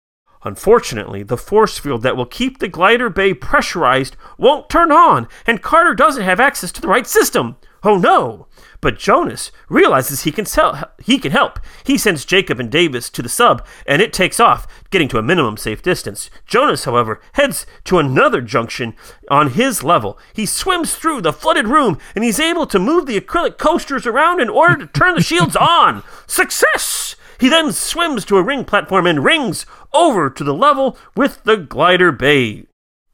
Unfortunately, the force field that will keep the glider bay pressurized won't turn on, and Carter doesn't have access to the right system. Oh no! But Jonas realizes he can sell, he can help. He sends Jacob and Davis to the sub, and it takes off, getting to a minimum safe distance. Jonas, however, heads to another junction on his level. He swims through the flooded room, and he's able to move the acrylic coasters around in order to turn the shields [LAUGHS] on. Success! He then swims to a ring platform and rings over to the level with the glider bay.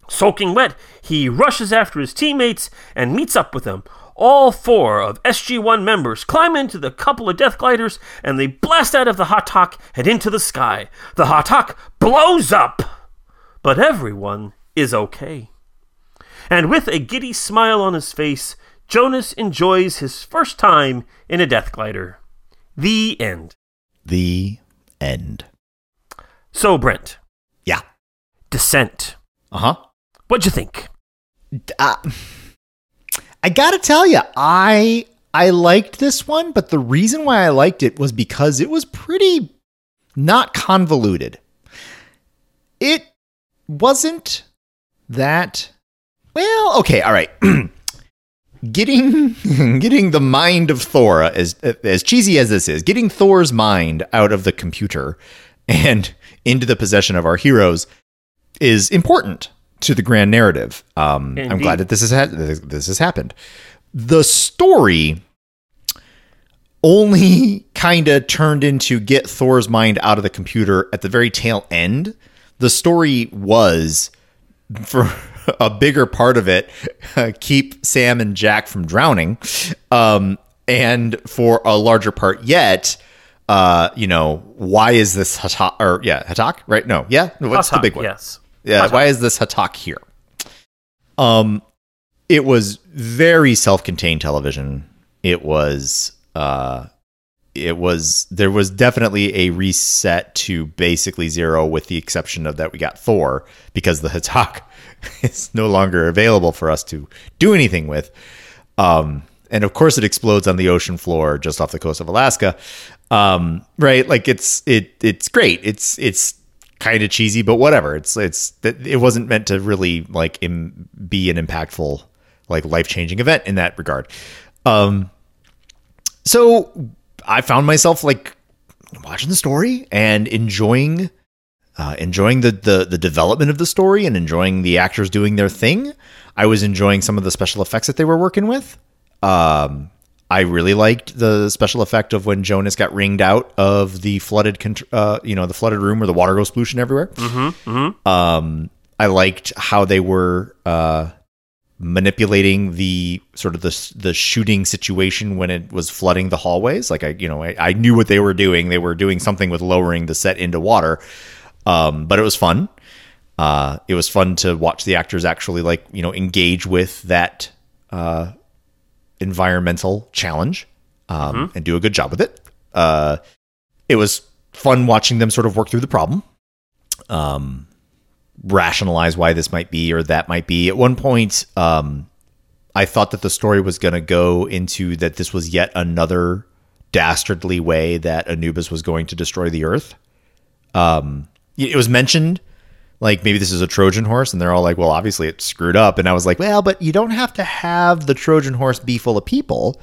Soaking wet, he rushes after his teammates and meets up with them. All four of SG1 members climb into the couple of death gliders and they blast out of the Ha'tak and into the sky. The Ha'tak blows up! But everyone is okay. And with a giddy smile on his face, Jonas enjoys his first time in a death glider. The end. The end. So, Brent, Yeah. Descent. Uh huh. What'd you think? Uh, I gotta tell you, I I liked this one, but the reason why I liked it was because it was pretty not convoluted. It wasn't that well, okay, all right. [CLEARS THROAT] getting [LAUGHS] getting the mind of Thor as as cheesy as this is, getting Thor's mind out of the computer and into the possession of our heroes is important to the grand narrative. Um, I'm glad that this has had this has happened. The story only [LAUGHS] kind of turned into get Thor's mind out of the computer at the very tail end. The story was for [LAUGHS] a bigger part of it [LAUGHS] keep Sam and Jack from drowning, um, and for a larger part yet. Uh, you know, why is this Ha'tak or yeah, Ha'tak, right? No, yeah, what's the big one? Yes. Yeah, why is this Ha'tak here? Um, it was very self-contained television. It was uh, it was there was definitely a reset to basically zero, with the exception of that we got Thor because the Ha'tak [LAUGHS] is no longer available for us to do anything with. Um, and of course, it explodes on the ocean floor just off the coast of Alaska. Um, right? Like it's it it's great. It's it's kind of cheesy, but whatever. It's it's it wasn't meant to really like Im- be an impactful like life changing event in that regard. Um, so I found myself like watching the story and enjoying uh, enjoying the, the the development of the story and enjoying the actors doing their thing. I was enjoying some of the special effects that they were working with. Um, I really liked the special effect of when Jonas got ringed out of the flooded, uh, you know, the flooded room where the water goes splooshing everywhere. Um, I liked how they were uh, manipulating the sort of the the shooting situation when it was flooding the hallways. Like I, you know, I, I knew what they were doing. They were doing something with lowering the set into water. Um, but it was fun. Uh, it was fun to watch the actors actually like you know engage with that uh, environmental challenge um, and do a good job with it. Uh, it was fun watching them sort of work through the problem, um, rationalize why this might be or that might be. At one point, um, I thought that the story was going to go into that this was yet another dastardly way that Anubis was going to destroy the Earth. Um, it was mentioned like maybe this is a Trojan horse, and they're all like, well, obviously it's screwed up. And I was like, well, but you don't have to have the Trojan horse be full of people.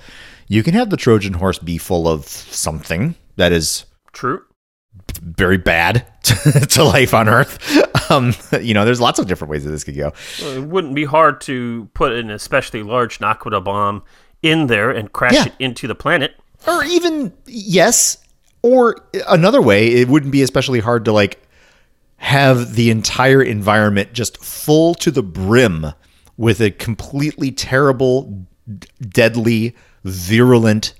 You can have the Trojan horse be full of something that is True. very bad [LAUGHS] to life on Earth. Um, you know, there's lots of different ways that this could go. Well, it wouldn't be hard to put an especially large Naquadah bomb in there and crash Yeah. it into the planet. or even yes or another way it wouldn't be especially hard to like have the entire environment just full to the brim with a completely terrible d- deadly virulent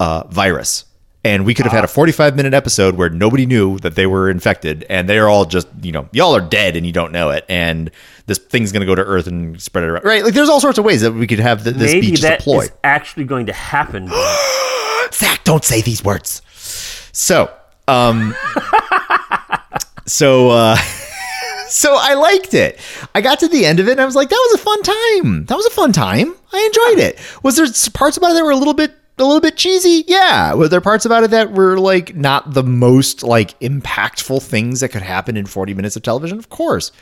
uh, virus and we could have had a 45 minute episode where nobody knew that they were infected and they're all just you know y'all are dead and you don't know it and this thing's going to go to earth and spread it around right like there's all sorts of ways that we could have th- this be Maybe just that a ploy is actually going to happen. [GASPS] Zach, don't say these words. So, um, [LAUGHS] so, uh, [LAUGHS] so I liked it. I got to the end of it and I was like, that was a fun time. That was a fun time. I enjoyed it. Was there parts about it that were a little bit, a little bit cheesy? Yeah. Were there parts about it that were like not the most like impactful things that could happen in 40 minutes of television? Of course.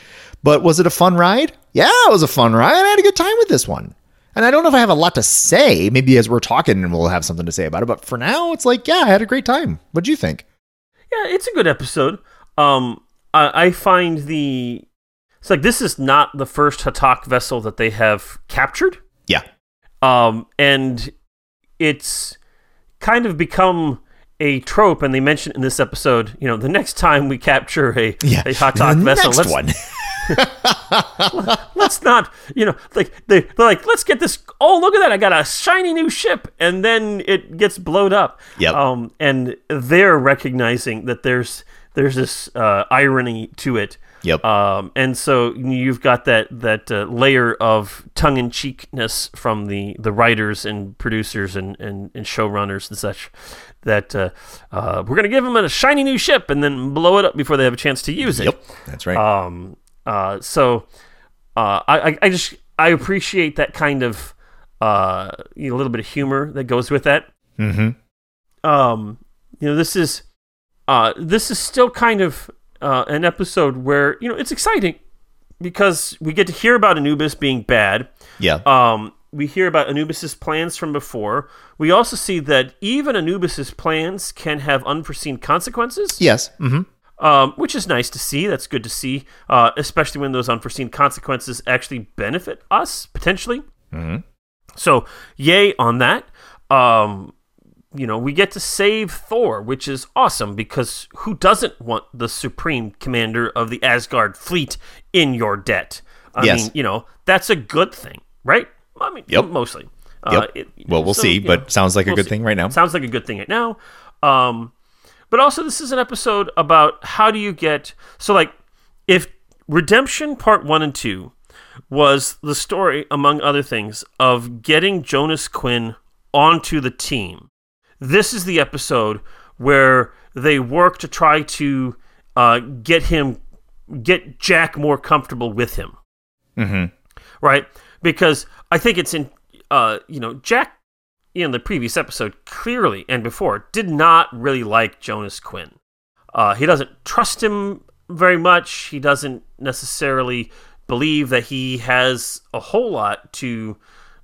But was it a fun ride? Yeah, it was a fun ride. I had a good time with this one. And I don't know if I have a lot to say. Maybe as we're talking, and we'll have something to say about it. But for now, it's like, yeah, I had a great time. What'd you think? Yeah, it's a good episode. Um, I, I find the it's like this is not the first Ha'tak vessel that they have captured. Yeah. Um, and it's kind of become a trope, and they mention in this episode, you know, the next time we capture a, Yeah. a Ha'tak The vessel, let's, one. [LAUGHS] let's not, you know, like they, they're like, let's get this. Oh, look at that! I got a shiny new ship, and then it gets blowed up. Yep. Um, and they're recognizing that there's there's this uh, irony to it. Yep. Um, and so you've got that that uh, layer of tongue in cheekness from the, the writers and producers and, and, and showrunners and such that uh, uh, we're going to give them a shiny new ship and then blow it up before they have a chance to use it. yep. That's right. Um, uh, so uh, I, I- I just I appreciate that kind of uh, you know, a little bit of humor that goes with that. mm-hmm. Um, you know, this is uh, this is still kind of uh, an episode where you know it's exciting because we get to hear about Anubis being bad. Yeah. Um, we hear about Anubis's plans from before. We also see that even Anubis's plans can have unforeseen consequences. yes. hmm um, which is nice to see. That's good to see, uh, especially when those unforeseen consequences actually benefit us potentially. So, yay on that. Um, you know, we get to save Thor, which is awesome because who doesn't want the supreme commander of the Asgard fleet in your debt? I Yes. mean, you know, that's a good thing, right? I mean, Yep. mostly. Yep. Uh, it- Well, we'll see, you but sounds like a good see. thing right now. Sounds like a good thing right now. Um, but also, this is an episode about how do you get so like if Redemption Part One and Two was the story, among other things, of getting Jonas Quinn onto the team. This is the episode where they work to try to uh, get him, get Jack more comfortable with him right? Because I think it's in, uh, you know, Jack in the previous episode clearly and before did not really like Jonas Quinn. Uh, he doesn't trust him very much. He doesn't necessarily believe that he has a whole lot to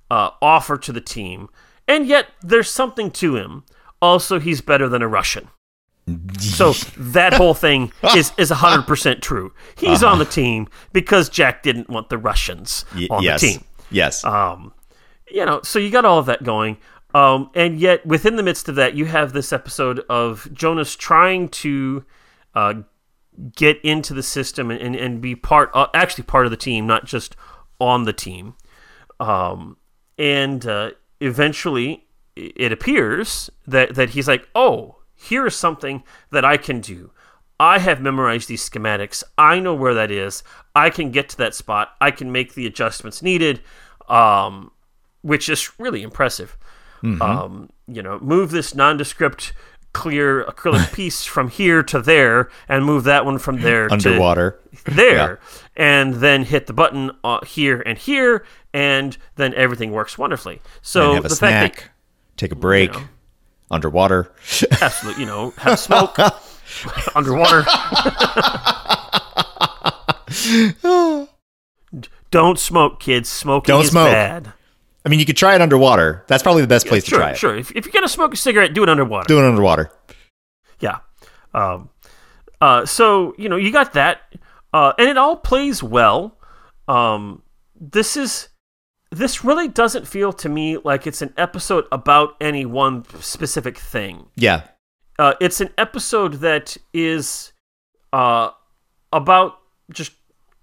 uh, offer to the team, and yet there's something to him. Also, he's better than a Russian. So [LAUGHS] that whole thing is is hundred percent true. He's on the team because Jack didn't want the Russians Y- on yes. the team. Yes. Um, you know, so you got all of that going. Um, and yet within the midst of that, you have this episode of Jonas trying to uh, get into the system and, and, and be part, uh, actually part of the team, not just on the team. Um, and uh, eventually, it appears that that he's like, oh, here is something that I can do. I have memorized these schematics. I know where that is. I can get to that spot. I can make the adjustments needed, um, which is really impressive. Um, you know, move this nondescript clear acrylic [LAUGHS] piece from here to there, and move that one from there to Underwater. there, and then hit the button uh, here and here, and then everything works wonderfully. So have a the snack. fact take a break. know. Underwater. [LAUGHS] absolutely, you know, have smoke [LAUGHS] underwater. [LAUGHS] Don't smoke, kids. Smoking Don't is smoke. bad. I mean, you could try it underwater. That's probably the best place sure, to try it. sure. If, if you're gonna smoke a cigarette, do it underwater. Do it underwater. Yeah. Um, uh, so you know you got that, uh, and it all plays well. Um, this is this really doesn't feel to me like it's an episode about any one specific thing. Yeah. Uh, it's an episode that is uh, about just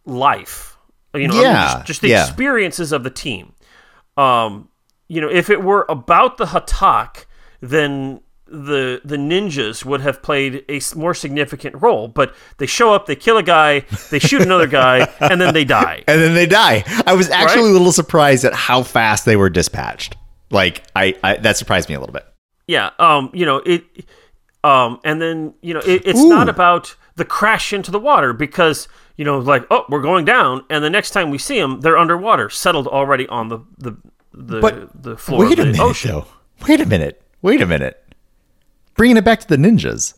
life. You know, I mean, just, just the yeah. experiences of the team. Um, you know, if it were about the Ha'tak, then the the ninjas would have played a more significant role. But they show up, they kill a guy, they shoot another guy, [LAUGHS] and then they die. And then they die. I was actually Right? a little surprised at how fast they were dispatched. Like I, I that surprised me a little bit. Yeah. Um. You know it. Um. And then you know it, it's Ooh. not about the crash into the water because you know like oh we're going down and the next time we see them they're underwater settled already on the the the, But the floor Wait a of the minute, ocean. though. Wait a minute. Wait a minute. Bringing it back to the ninjas.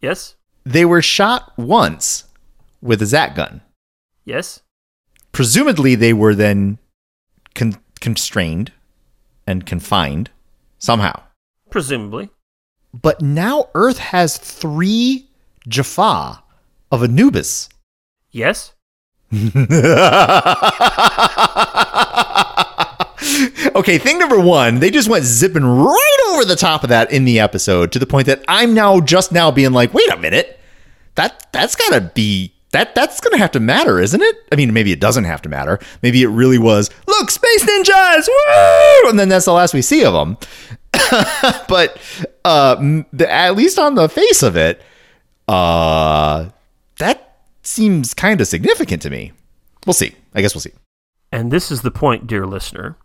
Yes. They were shot once with a Zat gun. Yes. Presumably, they were then con- constrained and confined somehow. Presumably. But now Earth has three Jaffa of Anubis. Yes. [LAUGHS] [LAUGHS] okay, thing number one, they just went zipping right over the top of that in the episode to the point that I'm now just now being like, wait a minute, that that's gotta be that that's gonna have to matter, isn't it? I mean, maybe it doesn't have to matter. Maybe it really was. Look, space ninjas, woo! And then that's the last we see of them. [LAUGHS] but uh, at least on the face of it, uh, that seems kind of significant to me. We'll see. I guess we'll see. And this is the point, dear listener.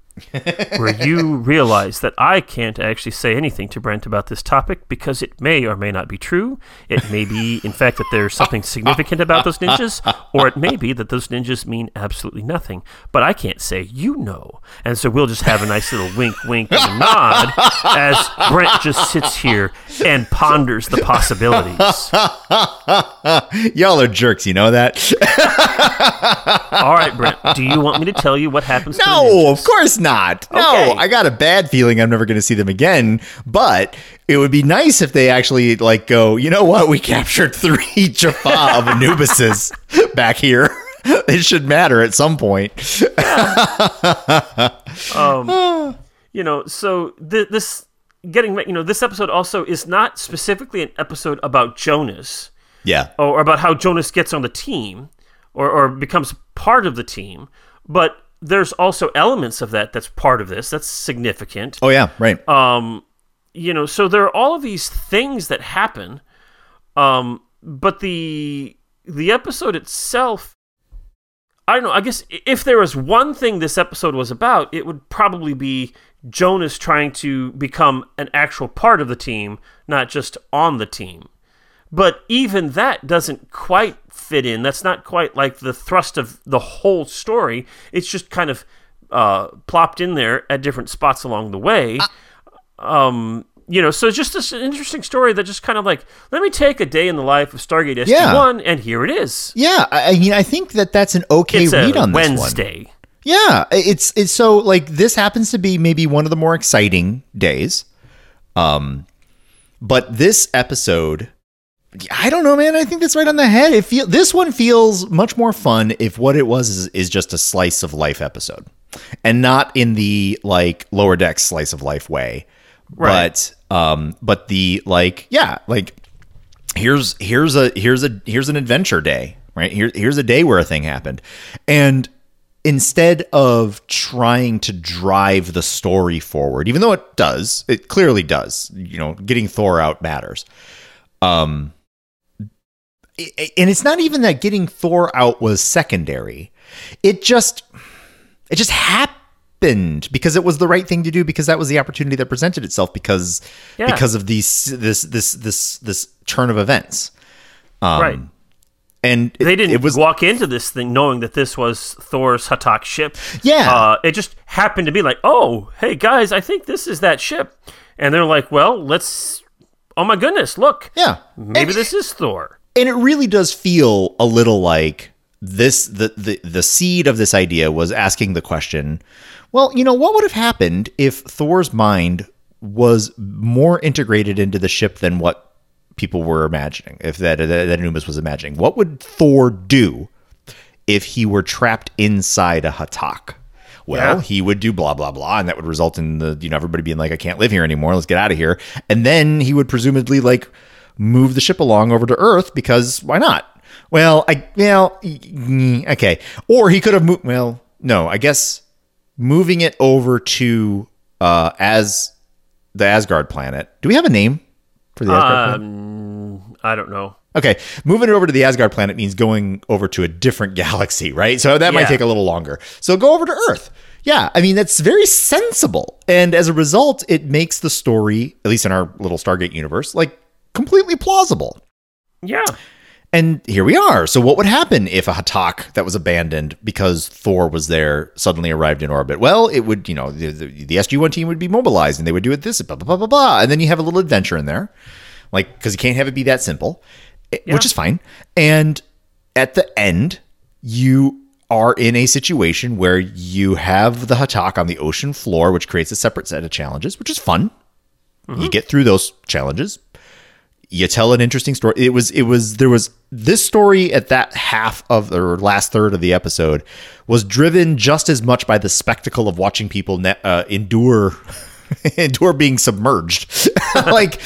Where you realize that I can't actually say anything to Brent about this topic because it may or may not be true. It may be, in fact, that there's something significant about those ninjas, or it may be that those ninjas mean absolutely nothing. But I can't say, you know. And so we'll just have a nice little wink, wink, and nod as Brent just sits here and ponders the possibilities. [LAUGHS] Y'all are jerks, you know that? All right, Brent, do you want me to tell you what happens No, of course not. No, Okay. I got a bad feeling I'm never going to see them again. But it would be nice if they actually like go. You know what? We captured three [LAUGHS] Jaffa of Anubises [LAUGHS] back here. [LAUGHS] It should matter at some point. Um, you know so th- this getting you know this episode also is not specifically an episode about jonas Yeah. or about how jonas gets on the team or, or becomes part of the team but there's also elements of that that's part of this that's significant Oh yeah. Right. um you know so there are all of these things that happen um but the the episode itself i don't know i guess if there was one thing this episode was about it would probably be jonas trying to become an actual part of the team not just on the team but even that doesn't quite fit in that's not quite like the thrust of the whole story it's just kind of uh, plopped in there at different spots along the way um you know so it's just this interesting story that just kind of like let me take a day in the life of stargate sg1 and here it is yeah. I, I mean, I think that that's an okay it's read on this one. wednesday Yeah, it's it's so like this happens to be maybe one of the more exciting days. Um but this episode I don't know, man. I think that's right on the head. It feel this one feels much more fun if what it was is, is just a slice of life episode, and not in the like lower deck slice of life way. Right. But um, but the like, yeah, like here's here's a here's a here's an adventure day right here here's a day where a thing happened and instead of trying to drive the story forward even though it does it clearly does you know getting thor out matters um and it's not even that getting thor out was secondary. It just it just happened because it was the right thing to do because that was the opportunity that presented itself because Yeah. because of these this this this this turn of events. Um, right. and it, they didn't it was walk into this thing knowing that this was thor's Ha'tak ship. Yeah. uh, it just happened to be like oh hey guys i think this is that ship. And they're like well let's oh my goodness look. Yeah. Maybe and, this is thor and it really does feel a little like this the, the the seed of this idea was asking the question well you know what would have happened if thor's mind was more integrated into the ship than what people were imagining if that that, that Anubis was imagining? What would thor do if he were trapped inside a Ha'tak? Well Yeah. he would do blah blah blah and that would result in the you know everybody being like i can't live here anymore. Let's get out of here. And then he would presumably like move the ship along over to earth because why not? Well i well okay. Or he could have moved well no i guess moving it over to uh as the asgard planet. Do we have a name for the asgard planet? Um, i don't know. Okay, moving it over to the Asgard planet means going over to a different [LAUGHS] galaxy, right? So that might take a little longer. So go over to Earth. Yeah, I mean that's very sensible, and as a result, it makes the story, at least in our little Stargate universe, like completely plausible. yeah And here we are. So what would happen if a Ha'tak that was abandoned because Thor was there suddenly arrived in orbit? Well, it would, you know, the, the, the SG-1 team would be mobilized and they would do it this, blah, blah, blah, blah, blah. And then you have a little adventure in there. Like, because you can't have it be that simple, eh, which is fine. And at the end, you are in a situation where you have the Ha'tak on the ocean floor, which creates a separate set of challenges, which is fun. You get through those challenges you tell an interesting story. It was it was there was this story at that half of or last third of the episode was driven just as much by the spectacle of watching people ne- uh, endure [LAUGHS] endure being submerged [LAUGHS] like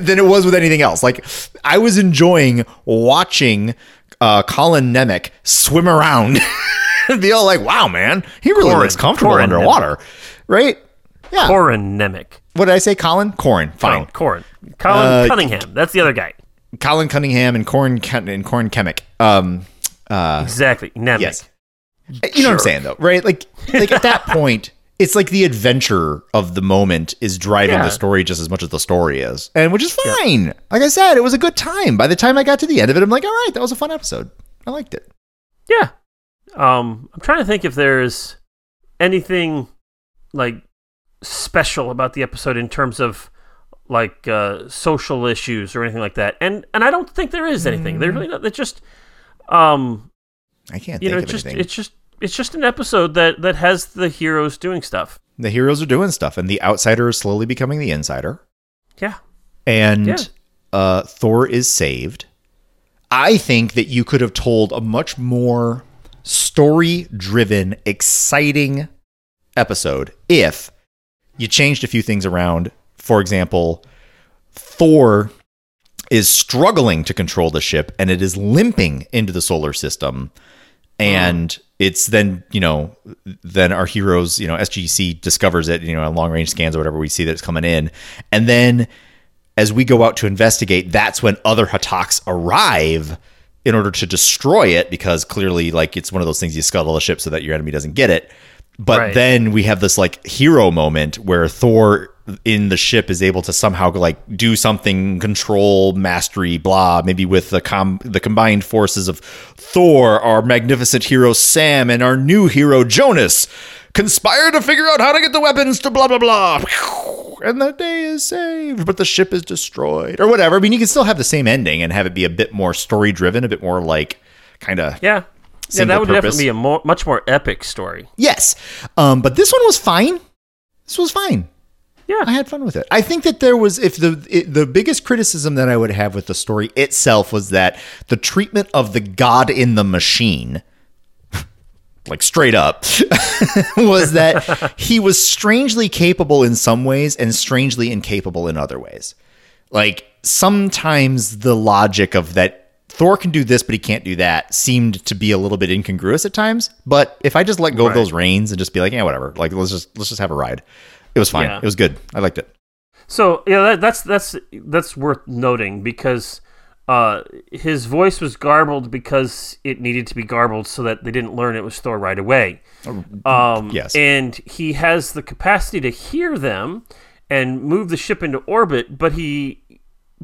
than it was with anything else. Like I was enjoying watching uh, Colin Nemec swim around [LAUGHS] and be all like, "Wow, man, he really Corin. looks comfortable Corin underwater." Right? Yeah. Corin Nemec. what did I say? Colin? Corin. Fine. Corin. Colin Uh, Cunningham. That's the other guy. Colin Cunningham and Corn and Corin Nemec. Um, exactly. Nemec. yes. you know what I'm saying though, right? Like, like at that [LAUGHS] point, it's like the adventure of the moment is driving Yeah. the story just as much as the story is, and which is fine. Like I said, it was a good time. By the time I got to the end of it, I'm like, all right, that was a fun episode. I liked it. Yeah. Um, I'm trying to think if there's anything like special about the episode in terms of like uh, social issues or anything like that. And and I don't think there is anything. They're really not. They're just um, I can't you think know, of it's just anything. it's just it's just an episode that that has the heroes doing stuff. the heroes are doing stuff, and the outsider is slowly becoming the insider. Yeah. and Yeah. uh, Thor is saved. I think that you could have told a much more story driven, exciting episode if you changed a few things around. For example, Thor is struggling to control the ship and it is limping into the solar system. And it's then, you know, then our heroes, you know, SGC discovers it, you know, on long range scans or whatever, we see that it's coming in. And then as we go out to investigate, that's when other Ha'taks arrive in order to destroy it because clearly, like, it's one of those things you scuttle the ship so that your enemy doesn't get it. But Right. then we have this like hero moment where Thor in the ship is able to somehow like do something, control, mastery, blah. Maybe with the com the combined forces of Thor, our magnificent hero Sam, and our new hero Jonas conspire to figure out how to get the weapons to blah blah blah. And the day is saved, but the ship is destroyed, or whatever. I mean, you can still have the same ending and have it be a bit more story driven, a bit more like kind of Yeah. Yeah, that would purpose. definitely be a more, much more epic story. Yes. Um, but this one was fine. This was fine. Yeah. I had fun with it. I think that there was if the it, the biggest criticism that I would have with the story itself was that the treatment of the god in the machine like straight up [LAUGHS] was that he was strangely capable in some ways and strangely incapable in other ways. Like sometimes the logic of that Thor can do this but he can't do that seemed to be a little bit incongruous at times. But if I just let go of those reins and just be like, yeah, whatever. Like let's just let's just have a ride. It was fine. Yeah. It was good. I liked it. So yeah, that, that's that's that's worth noting because uh, his voice was garbled because it needed to be garbled so that they didn't learn it was Thor right away. Um, yes. and he has the capacity to hear them and move the ship into orbit, but he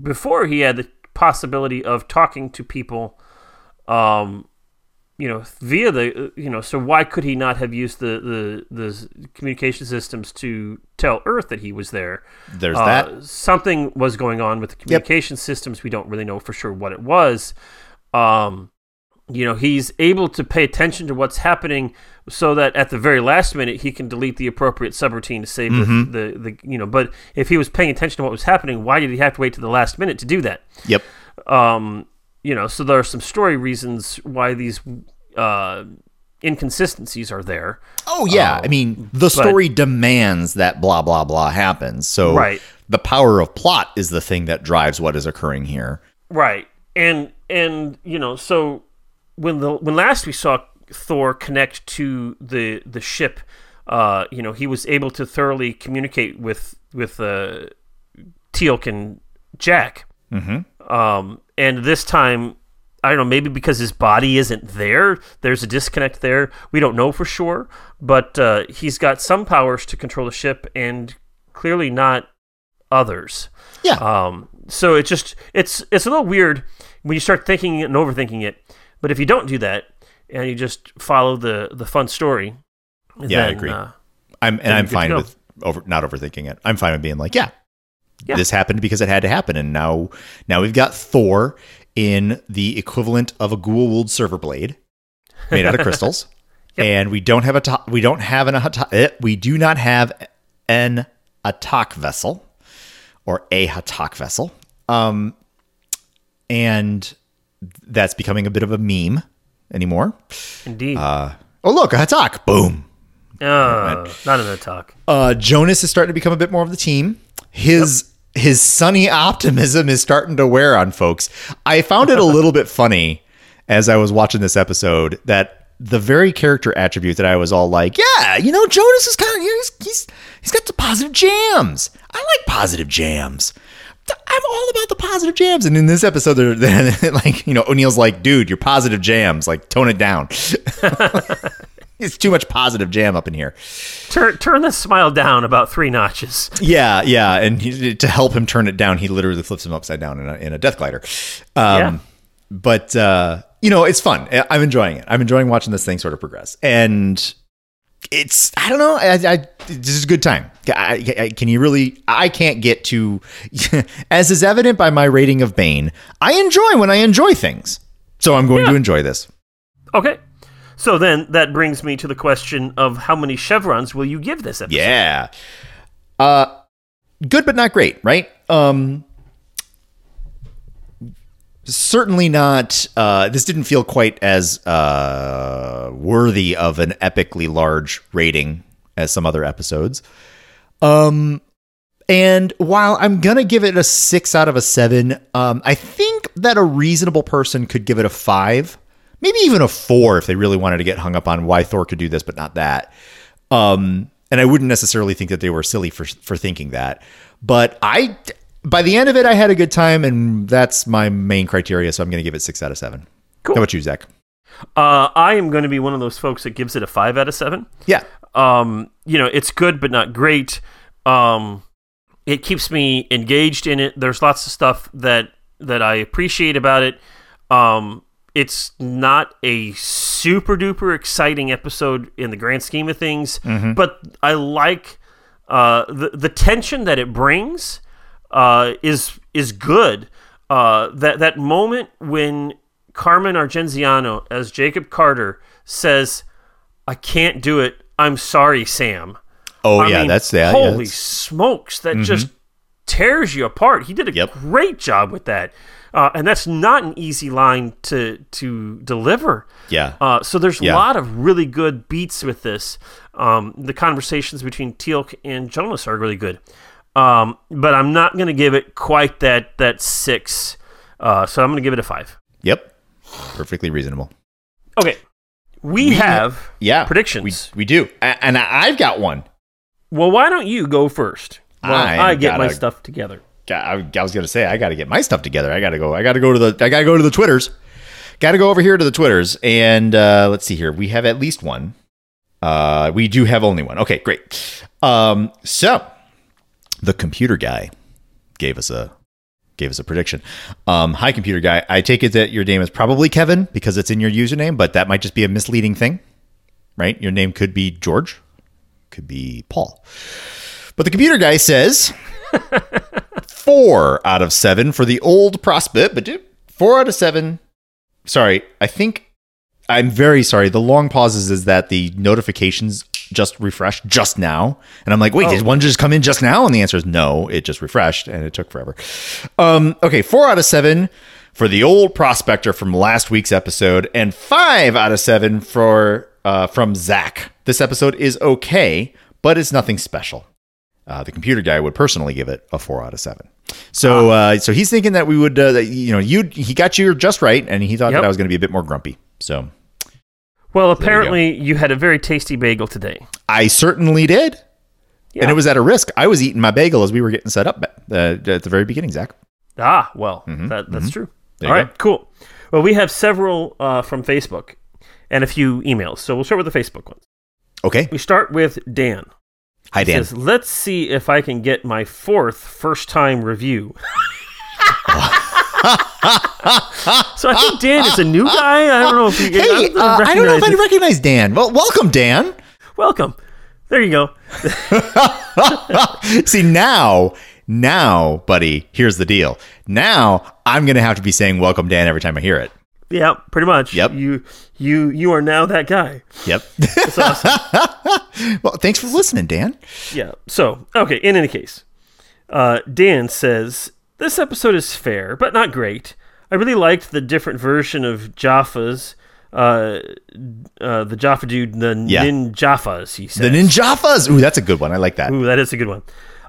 before he had the possibility of talking to people. Um, you know, via the uh, you know, so why could he not have used the the the communication systems to tell Earth that he was there? There's Uh, that. something was going on with the communication systems. We don't really know for sure what it was. Um, you know, he's able to pay attention to what's happening so that at the very last minute he can delete the appropriate subroutine to save Mm-hmm. the, the, the, you know, but if he was paying attention to what was happening, why did he have to wait to the last minute to do that? Yep. Um, you know, so there are some story reasons why these uh, inconsistencies are there. Oh yeah, I mean the story demands that blah blah blah happens. So Right. the power of plot is the thing that drives what is occurring here. Right. And and you know, so when the when last we saw Thor connect to the the ship, uh, you know, he was able to thoroughly communicate with with uh, Teal'c and Jack. Mm-hmm. Um, and this time, I don't know, maybe because his body isn't there, there's a disconnect there. We don't know for sure, but uh, he's got some powers to control the ship, and clearly not others. Yeah. Um, so it just it's it's a little weird when you start thinking it and overthinking it. But if you don't do that and you just follow the the fun story, Yeah, I agree. Uh, I'm and I'm fine with over not overthinking it. I'm fine with being like, yeah, Yeah. this happened because it had to happen, and now now we've got Thor in the equivalent of a Goa'uld server blade made out of crystals, [LAUGHS] and we don't have a to- we don't have an atta- eh, we do not have an attack vessel or a Ha'tak vessel, um, and that's becoming a bit of a meme anymore. indeed, Uh, oh look, a Ha'tak, boom. uh, not an talk. Uh, Jonas is starting to become a bit more of the team. His his sunny optimism is starting to wear on folks. I found it a [LAUGHS] little bit funny as I was watching this episode that the very character attribute that I was all like, yeah, you know, Jonas is kind of he's he's he's got the positive jams. I like positive jams. I'm all about the positive jams. And in this episode, they're, [LAUGHS] they're like, you know, O'Neill's like, dude, your positive jams, like tone it down. [LAUGHS] it's too much positive jam up in here. Turn turn the smile down about three notches. Yeah, yeah, and he, to help him turn it down, he literally flips him upside down in a, in a death glider. Um, Yeah. But uh, you know, it's fun. I'm enjoying it. I'm enjoying watching this thing sort of progress, and it's I don't know. I, I this is a good time. I, I, can you really? I can't get to, [LAUGHS] as is evident by my rating of Bane. I enjoy when I enjoy things, so I'm going to enjoy this. Okay. So then that brings me to the question of how many chevrons will you give this episode? Yeah. Uh good but not great, right? Um certainly not uh this didn't feel quite as uh worthy of an epically large rating as some other episodes. Um and while I'm gonna give it a six out of a seven, um, I think that a reasonable person could give it a five, maybe even a four if they really wanted to get hung up on why Thor could do this but not that. Um, and I wouldn't necessarily think that they were silly for for thinking that. But I, by the end of it, I had a good time, and that's my main criteria. So I'm going to give it six out of seven. Cool. How about you, Zach? Uh, I am going to be one of those folks that gives it a five out of seven. Yeah, Um, you know, it's good but not great. Um, it keeps me engaged in it. There's lots of stuff that that I appreciate about it. Um, it's not a super duper exciting episode in the grand scheme of things, but I like uh, the the tension that it brings uh, is is good. Uh, that that moment when Carmen Argenziano as Jacob Carter says, "I can't do it. I'm sorry, Sam." Oh I yeah, mean, that's that. Holy yeah, that's- smokes, that just tears you apart. He did a Yep. great job with that, uh, and that's not an easy line to to deliver. yeah. Uh, so there's Yeah. a lot of really good beats with this. Um, the conversations between Teal'c and Jonas are really good, um, but I'm not going to give it quite that that six. Uh, so I'm going to give it a five. yep. Perfectly reasonable. Okay, we, have Yeah, predictions. We we do, and I've got one. well, why don't you go first? I I get my gotta- stuff together. I, I was gonna say I got to get my stuff together. I got to go. I got to go to the. I got to go to the Twitters. Got to go over here to the Twitters, and uh, let's see here. We have at least one. Uh, we do have only one. Okay, great. Um, so the computer guy gave us a gave us a prediction. Um, hi, computer guy. I take it that your name is probably Kevin because it's in your username, but that might just be a misleading thing, right? Your name could be George, could be Paul. But the computer guy says [LAUGHS] four out of seven for the old prospect, but four out of seven. Sorry, I think I'm very sorry. The long pauses is that the notifications just refreshed just now, and I'm like, wait, did one just come in just now? And the answer is no, it just refreshed, and it took forever. Um, okay, four out of seven for the old prospector from last week's episode, and five out of seven for uh, from Zach. This episode is okay, but it's nothing special. Uh, the computer guy would personally give it a four out of seven. So, uh, so he's thinking that we would, uh, that, you know, you he got you just right, and he thought Yep. that I was going to be a bit more grumpy. So Well, you apparently you, had a very tasty bagel today. I certainly did, Yeah. and it was at a risk. I was eating my bagel as we were getting set up uh, at the very beginning, Zach. Ah, well, that, that's true. Mm-hmm. There All you right, cool. Well, we have several uh, from Facebook and a few emails. So we'll start with the Facebook ones. Okay, We start with Dan. Hi Dan. says, "Let's see if I can get my fourth first-time review." so I think Dan is a new guy. I don't know if you. Hey, don't uh, I don't know if I recognize recognize Dan. Well, welcome, Dan. Welcome. There you go. [LAUGHS] See now, now, buddy. Here's the deal. Now I'm going to have to be saying "Welcome, Dan" every time I hear it. Yeah, pretty much. Yep. You you you are now that guy. Yep. [LAUGHS] That's awesome. [LAUGHS] well, thanks for listening, Dan. Yeah. So, okay, in any case, uh, Dan says, This episode is fair, but not great. I really liked the different version of Jaffa's, uh, uh, the Jaffa dude, the Yeah. Ninjafas, he says. The Ninjafas. Ooh, that's a good one. I like that. Ooh, that is a good one.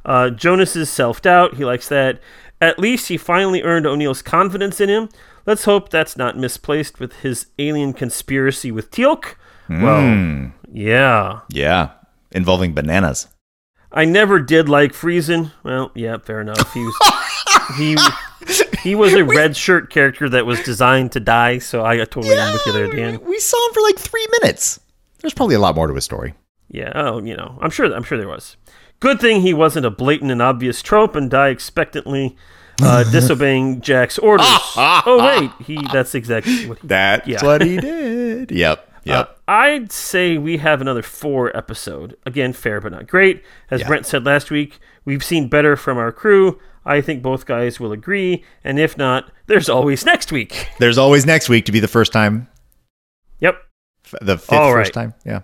Uh, Jonas's self doubt, he likes that. At least he finally earned O'Neill's confidence in him. Let's hope that's not misplaced with his alien conspiracy with Teal'c. Hmm. Well, yeah. Yeah, involving bananas. I never did like Friesen. Well, yeah, fair enough. He was he [LAUGHS] he was a red shirt character that was designed to die. So I totally am with you there, Dan. We saw him for like three minutes. There's probably a lot more to his story. Yeah, oh, you know, I'm sure. I'm sure there was. Good thing he wasn't a blatant and obvious trope and die expectantly, uh, [LAUGHS] disobeying Jack's orders. [LAUGHS] oh wait, he. That's exactly what he. That's Yeah. what he [LAUGHS] did. Yep. Yep. Uh, I'd say we have another four episode. Again, fair but not great. As Yeah. Brent said last week, we've seen better from our crew. I think both guys will agree, and if not, there's always next week. There's always next week to be the first time, Yep. f- the fifth All first right. time. Yeah.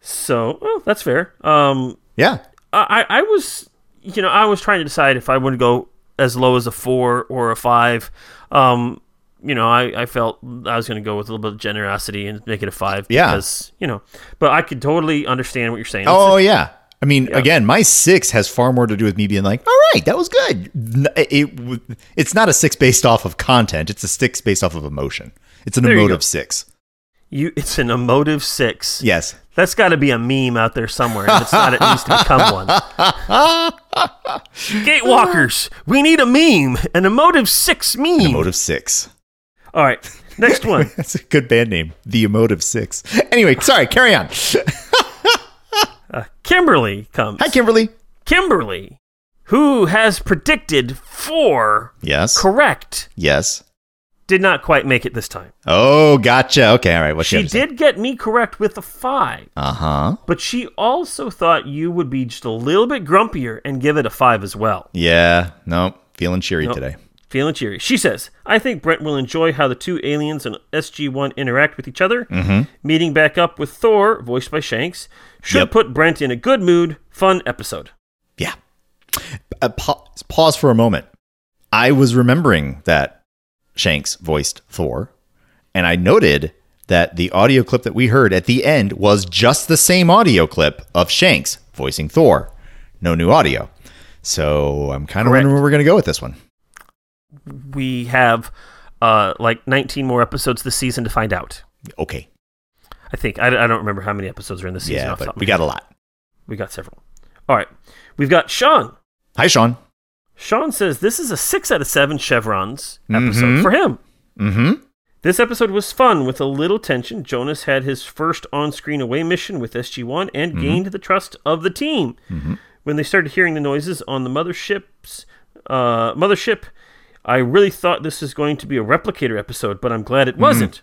So, well, that's fair. Um, Yeah. I, I was, you know, I was trying to decide if I would go as low as a four or a five. Um, you know, I, I felt I was going to go with a little bit of generosity and make it a five. Yeah. Because, you know, but I could totally understand what you're saying. Oh yeah. I mean, again, my six has far more to do with me being like, all right, that was good. It, it- it's not a six based off of content. It's a six based off of emotion. It's an There you emotive six. You, it's an emotive six. Yes. That's got to be a meme out there somewhere. If it's not, it needs to become one. [LAUGHS] Gatewalkers, we need a meme, an emotive six meme. An Emotive six. All right, next one. [LAUGHS] That's a good band name. The Emotive Six. Anyway, sorry, carry on. [LAUGHS] Uh, Kimberly comes. Hi, Kimberly. Kimberly, who has predicted four Yes. correct, Yes. Did not quite make it this time. Oh, gotcha. Okay, all right. What She did get me correct with a five, Uh huh. but she also thought you would be just a little bit grumpier and give it a five as well. Yeah. No, feeling cheery Nope. today. Feeling cheery. She says, I think Brent will enjoy how the two aliens and SG1 interact with each other. Mm-hmm. Meeting back up with Thor, voiced by Shanks, should Yep. put Brent in a good mood. Fun episode. Yeah. Uh, pa- pause for a moment. I was remembering that Shanks voiced Thor, and I noted that the audio clip that we heard at the end was just the same audio clip of Shanks voicing Thor. No new audio. So I'm kind of wondering where we're going to go with this one. We have uh, like 19 more episodes this season to find out. Okay. I think. I, I don't remember how many episodes are in this season. Yeah, off the top but we got a lot. We got several. All right. We've got Sean. Hi, Sean. Sean says this is a six out of seven chevrons episode Mhm. for him. Mm-hmm. This episode was fun with a little tension. Jonas had his first on screen away mission with SG1 and gained the trust of the team. When they started hearing the noises on the mothership's uh, mothership, I really thought this was going to be a replicator episode, but I'm glad it wasn't.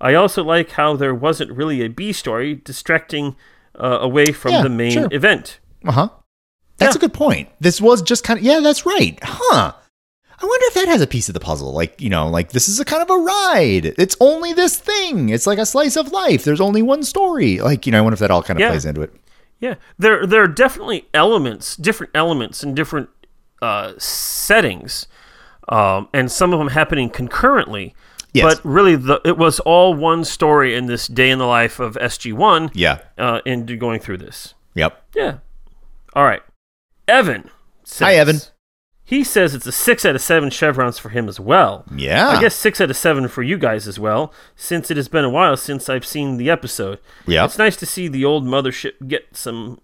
I also like how there wasn't really a B story distracting uh, away from Yeah, the main sure. event. Uh huh. That's Yeah. a good point. This was just kind of yeah, that's right. Huh. I wonder if that has a piece of the puzzle. Like, you know, like this is a kind of a ride. It's only this thing. It's like a slice of life. There's only one story. Like, you know, I wonder if that all kind of Yeah. plays into it. Yeah, there there are definitely elements, different elements in different uh, settings, um, and some of them happening concurrently. Yes. But really, the it was all one story in this day in the life of SG One. Yeah. Uh, in going through this. Yep. Yeah. All right. Evan. Says, Hi, Evan. He says it's a six out of seven chevrons for him as well. Yeah. I guess six out of seven for you guys as well, since it has been a while since I've seen the episode. Yeah. It's nice to see the old mothership get some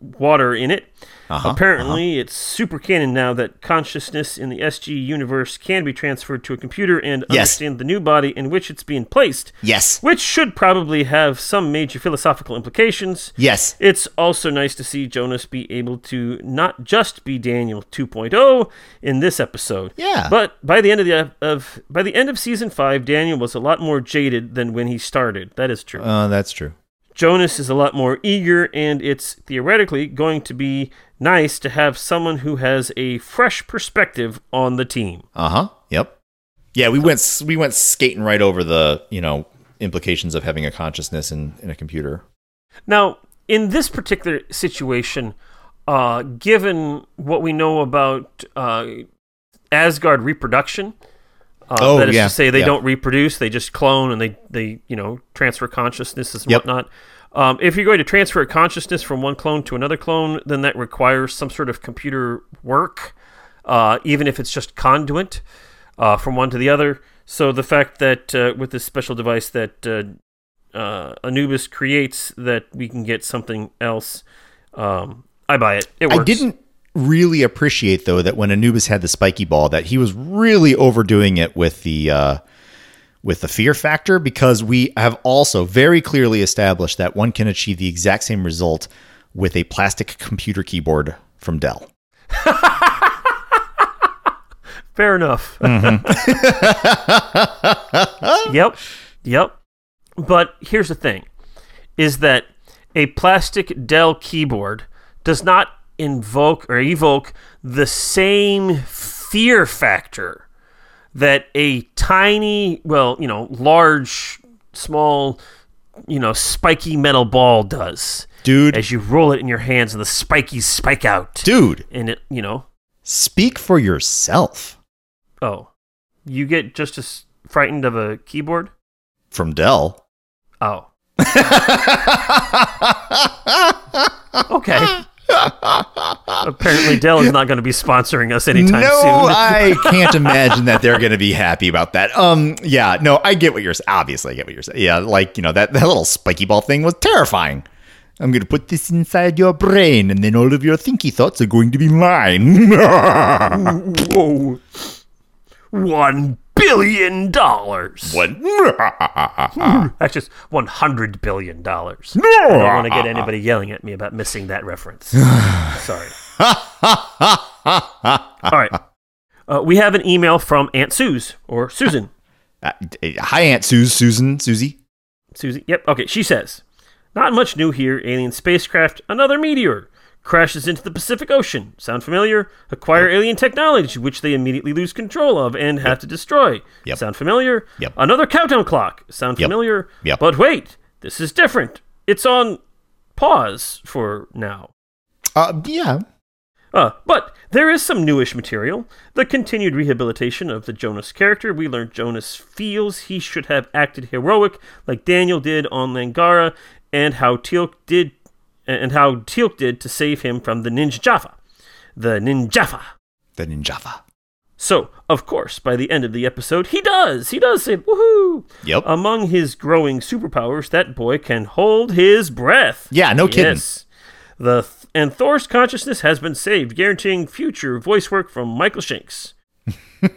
water in it. Uh-huh, Apparently, it's super canon now that consciousness in the SG universe can be transferred to a computer and Yes. understand the new body in which it's being placed, Yes. which should probably have some major philosophical implications. Yes. It's also nice to see Jonas be able to not just be Daniel 2.0 in this episode. Yeah. But by the end of the of by the end of season 5, Daniel was a lot more jaded than when he started. That is true. Uh, that's true. Jonas is a lot more eager and it's theoretically going to be nice to have someone who has a fresh perspective on the team. Uh huh. Yep. Yeah, we went we went skating right over the you know implications of having a consciousness in, in a computer. Now, in this particular situation, uh, given what we know about uh, Asgard reproduction, uh, Oh, that is yeah, to say, they yeah. don't reproduce; they just clone and they they you know transfer consciousnesses and Yep. whatnot. Um, if you're going to transfer consciousness from one clone to another clone, then that requires some sort of computer work, uh, even if it's just conduit uh, from one to the other. So the fact that uh, with this special device that uh, uh, Anubis creates, that we can get something else, um, I buy it. It works. I didn't really appreciate though that when Anubis had the spiky ball that he was really overdoing it with the uh with the fear factor because we have also very clearly established that one can achieve the exact same result with a plastic computer keyboard from Dell. [LAUGHS] Fair enough. Mm-hmm. [LAUGHS] [LAUGHS] yep. Yep. But here's the thing is that a plastic Dell keyboard does not invoke or evoke the same fear factor that a tiny, well, you know, large, small, you know, spiky metal ball does. Dude, As you roll it in your hands and the spikies spike out. dude, And it, you know, speak for yourself oh, you get just as frightened of a keyboard? from Dell. Oh. [LAUGHS] okay. Apparently, Dell is not going to be sponsoring us anytime no, soon. [LAUGHS] I [LAUGHS] can't imagine that they're going to be happy about that. Um, yeah, no, I get what you're. Obviously, I get what you're saying. Yeah, like you know that that little spiky ball thing was terrifying. I'm going to put this inside your brain, and then all of your thinky thoughts are going to be mine. [LAUGHS] Whoa. One billion dollars. what? [LAUGHS] That's just one hundred billion dollars. No, I don't want to get anybody yelling at me about missing that reference. [SIGHS] Sorry. [LAUGHS] All right. Uh, we have an email from Aunt Suze or Susan. [LAUGHS] Uh, hi, Aunt Suze, Susan, Susie. Susie. Yep. Okay. She says, "Not much new here. Alien spacecraft, another meteor." Crashes into the Pacific Ocean. Sound familiar? Acquire alien technology, which they immediately lose control of and have to destroy. Yep. Sound familiar? Yep. Another countdown clock. Sound Yep. familiar? Yep. But wait, this is different. It's on pause for now. Uh, yeah. Uh, but there is some newish material. The continued rehabilitation of the Jonas character. We learned Jonas feels he should have acted heroic, like Daniel did on Langara, and how Teal'c did, and how Teal'c did to save him from the Ninja Jaffa, the Ninjafa. The Ninjava. So, of course, by the end of the episode, he does. He does say, woohoo! Yep. Among his growing superpowers, that boy can hold his breath. Yeah, no kidding. Yes. The th- and Thor's consciousness has been saved, guaranteeing future voice work from Michael Shanks. [LAUGHS]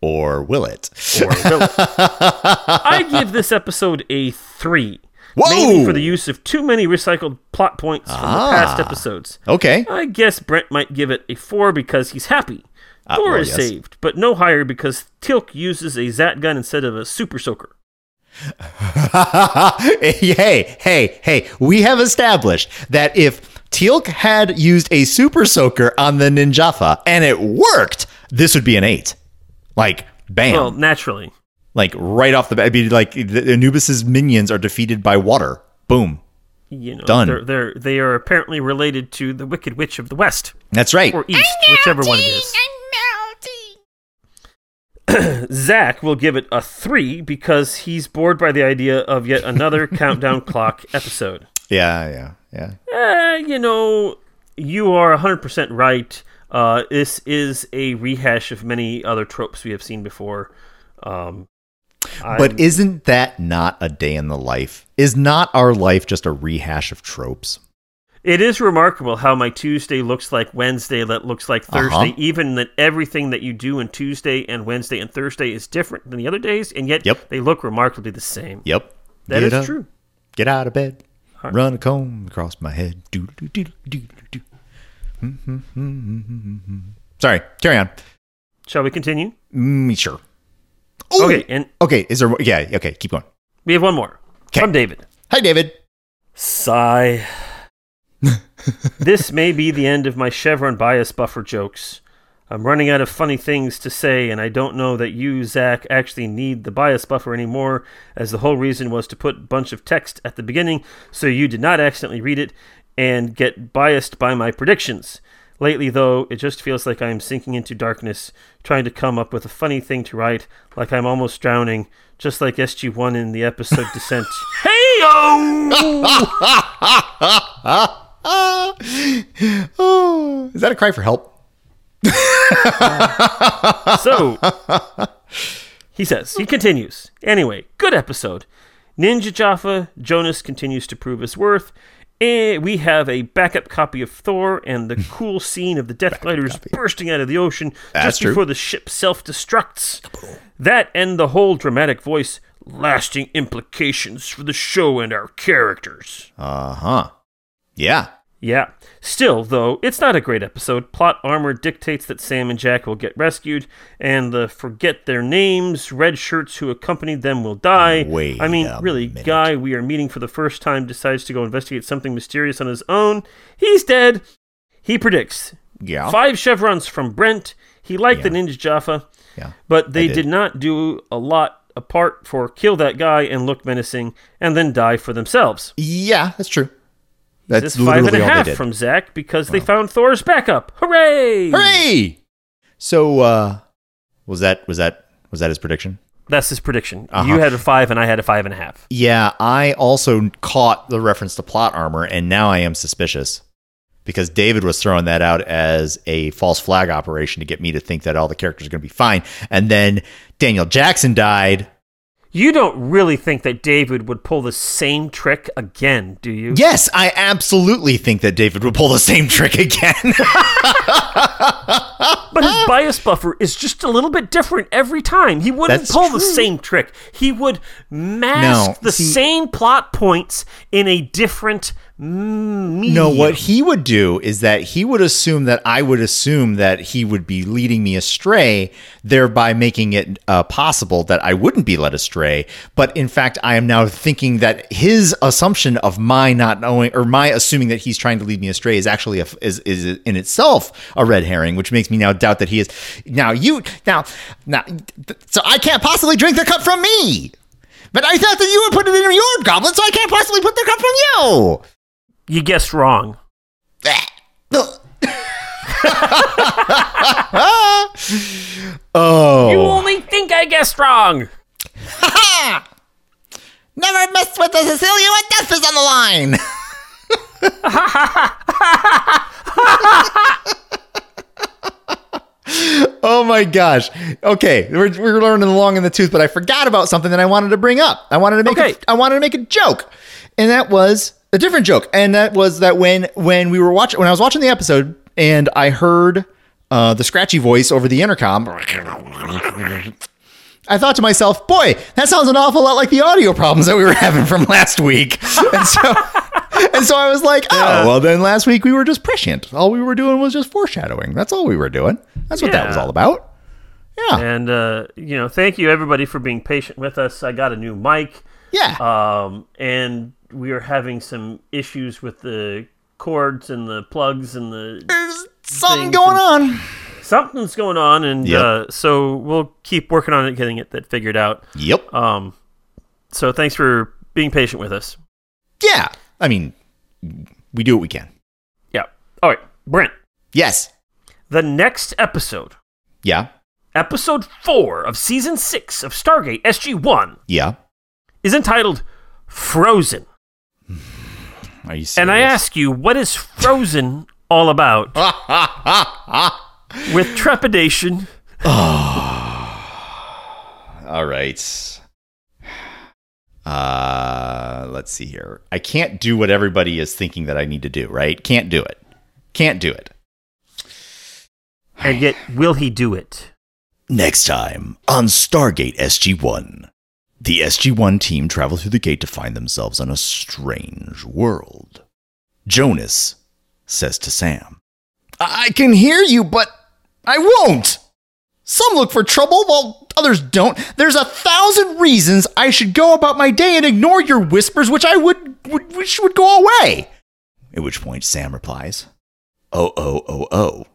Or will it? Or will it? [LAUGHS] I give this episode a three. Whoa! Mainly for the use of too many recycled plot points from the past Ah. episodes. Okay. I guess Brent might give it a four because he's happy. Thor well, is yes. saved, but no higher because Teal'c uses a Zat gun instead of a super soaker. [LAUGHS] hey, hey, hey, we have established that if Teal'c had used a super soaker on the Ninjafa and it worked, this would be an eight. Like, bam. Well, naturally. Like, right off the bat. It'd be like the Anubis's minions are defeated by water. Boom. You know, Done. They're, they're they are apparently related to the Wicked Witch of the West That's right. or East, whichever one it is. [CLEARS THROAT] Zach will give it a three because he's bored by the idea of yet another [LAUGHS] countdown clock episode. Yeah, yeah, yeah. Eh, you know, you are 100% right. Uh, this is a rehash of many other tropes we have seen before. Um, But isn't that not a day in the life? Is not our life just a rehash of tropes? it is remarkable how my Tuesday looks like Wednesday, that looks like uh-huh. Thursday, Uh-huh. even that everything that you do on Tuesday and Wednesday and Thursday is different than the other days, and yet Yep. they look remarkably the same. Yep. That Get is up, true. Get out of bed. Huh. Run a comb across my head. Do, do, do, do, do, do. Hmm, hmm, hmm, Sorry, carry on. Shall we continue? Mm, sure. Ooh. Okay, and Okay, is there yeah, okay, keep going. we have one more 'Kay. from David. Hi David. Sigh. [LAUGHS] this may be the end of my Chevron bias buffer jokes. I'm running out of funny things to say, and I don't know that you, Zach, actually need the bias buffer anymore, as the whole reason was to put a bunch of text at the beginning so you did not accidentally read it and get biased by my predictions. Lately, though, it just feels like I'm sinking into darkness, trying to come up with a funny thing to write, like I'm almost drowning, just like SG1 in the episode Descent. [LAUGHS] hey oh, [LAUGHS] is that a cry for help? [LAUGHS] So, he says, he continues. Anyway, good episode. Ninja Jaffa, Jonas continues to prove his worth, And we have a backup copy of Thor and the cool scene of the Death Gliders bursting out of the ocean That's just true. before the ship self destructs. That and the whole dramatic voice, lasting implications for the show and our characters. Uh huh. Yeah. Yeah. Still, though, it's not a great episode. Plot armor dictates that Sam and Jack will get rescued, and the forget their names red shirts who accompanied them will die. Wait I mean, really, minute. guy we are meeting for the first time decides to go investigate something mysterious on his own. He's dead. He predicts Yeah. five chevrons from Brent. He liked the Ninja Jaffa, Yeah. but they did. did not do a lot apart for kill that guy and look menacing, and then die for themselves. Yeah, that's true. That's This five and literally a half from Zach because they found Thor's backup. Hooray! Hooray! So, uh, was that was that was that his prediction? That's his prediction. Uh-huh. You had a five, and I had a five and a half. Yeah, I also caught the reference to plot armor, and now I am suspicious because David was throwing that out as a false flag operation to get me to think that all the characters are going to be fine, and then Daniel Jackson died. You don't really think that David would pull the same trick again, do you? Yes, I absolutely think that David would pull the same trick again. [LAUGHS] But his bias buffer is just a little bit different every time. He wouldn't That's pull the same trick. He would mask No, the see- same plot points in a different mm, medium. No, what he would do is that he would assume that I would assume that he would be leading me astray, thereby making it uh, possible that I wouldn't be led astray. But in fact, I am now thinking that his assumption of my not knowing or my assuming that he's trying to lead me astray is actually a, is is in itself a red herring, which makes me now doubt that he is. Now you now now so I can't possibly drink the cup from me. But I thought that you would put it in your goblet, so I can't possibly put the cup from you. You guessed wrong. oh. You only think I guessed wrong. [LAUGHS] Never mess with the Sicilian when death is on the line. [LAUGHS] oh my gosh. Okay, we're, we're learning the long in the tooth, but I forgot about something that I wanted to bring up. I wanted to make Okay. a, I wanted to make a joke, and that was a different joke, and that was that when when we were watching when I was watching the episode and I heard uh, the scratchy voice over the intercom. I thought to myself, boy, that sounds an awful lot like the audio problems that we were having from last week. [LAUGHS] And so, [LAUGHS] and so I was like, oh, well, then last week we were just prescient. All we were doing was just foreshadowing. That's all we were doing. That's what that was all about. Yeah. And uh, you know, thank you everybody for being patient with us. I got a new mic, Yeah. um, and we are having some issues with the cords and the plugs and the There's something going on. something's going on, and Yep. uh, so we'll keep working on it, getting it that figured out. Yep. Um, so thanks for being patient with us. yeah. I mean, we do what we can. Yeah. All right, Brent. Yes. The next episode, Yeah. episode four of season six of Stargate SG One, Yeah. is entitled "Frozen." Are you serious? And I ask you, what is Frozen all about? [LAUGHS] With trepidation. [SIGHS] All right. Uh, let's see here. I can't do what everybody is thinking that I need to do, right? Can't do it. Can't do it. And yet, will he do it? Next time on Stargate SG1. The SG1 team travel through the gate to find themselves on a strange world. Jonas says to Sam, I can hear you, but I won't. Some look for trouble while others don't. There's a thousand reasons I should go about my day and ignore your whispers, which I would, would which would go away. At which point Sam replies, Oh, oh, oh, oh.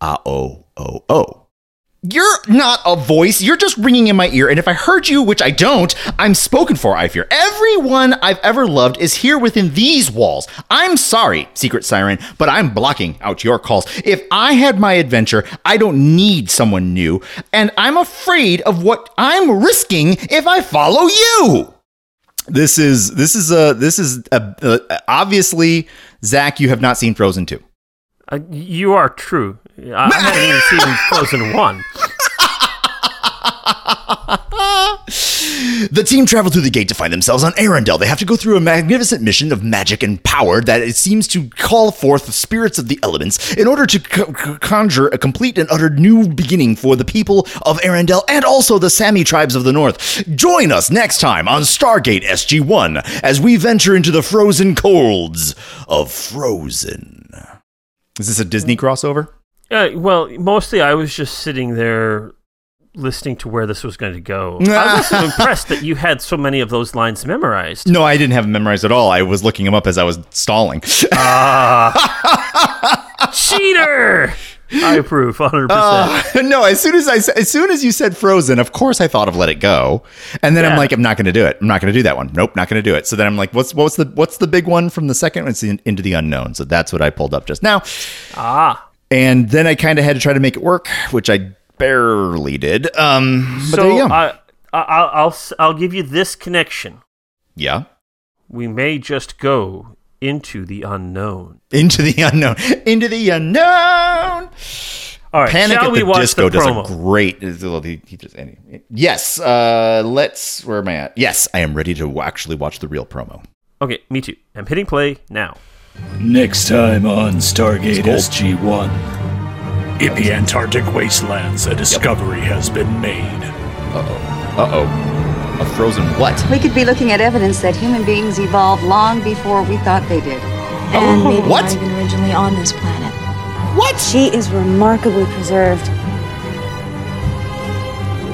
Ah, oh, oh, oh. You're not a voice. You're just ringing in my ear. And if I heard you, which I don't, I'm spoken for, I fear. Everyone I've ever loved is here within these walls. I'm sorry, Secret Siren, but I'm blocking out your calls. If I had my adventure, I don't need someone new. And I'm afraid of what I'm risking if I follow you. This is this is a this is a, obviously Zach. You have not seen Frozen two. Uh, you are true. I, haven't even seen Frozen 1. The team travel through the gate to find themselves on Arendelle. They have to go through a magnificent mission of magic and power that it seems to call forth the spirits of the elements in order to co- co- conjure a complete and utter new beginning for the people of Arendelle and also the Sami tribes of the north. Join us next time on Stargate SG-1 as we venture into the frozen colds of Frozen. Is this a Disney crossover? Uh, well, mostly I was just sitting there listening to where this was going to go. [LAUGHS] I was also impressed that you had so many of those lines memorized. No, I didn't have them memorized at all. I was looking them up as I was stalling. [LAUGHS] Cheater! I approve 100%. Uh, no, as soon as I as soon as you said Frozen, of course I thought of Let It Go, and then I'm like, I'm not going to do it. I'm not going to do that one. Nope, not going to do it. So then I'm like, what's what's the what's the big one from the second? one? It's in, Into the Unknown. So that's what I pulled up just now, ah. And then I kind of had to try to make it work, which I barely did. Um, but so there you go. I, I, I'll, I'll, I'll give you this connection. yeah, We may just go into the unknown. Into the Unknown. Into the Unknown. All right, Panic shall at we the watch Disco the does a great. he- he just- yes. Uh, let's. Where am I at? Yes, I am ready to actually watch the real promo. okay, me too. I'm hitting play now. Next time on Stargate. SG 1. In the Antarctic wastelands, a discovery has been made. Uh oh. Uh oh. A frozen what? We could be looking at evidence that human beings evolved long before we thought they did. And maybe what? not even originally on this planet. What? She is remarkably preserved.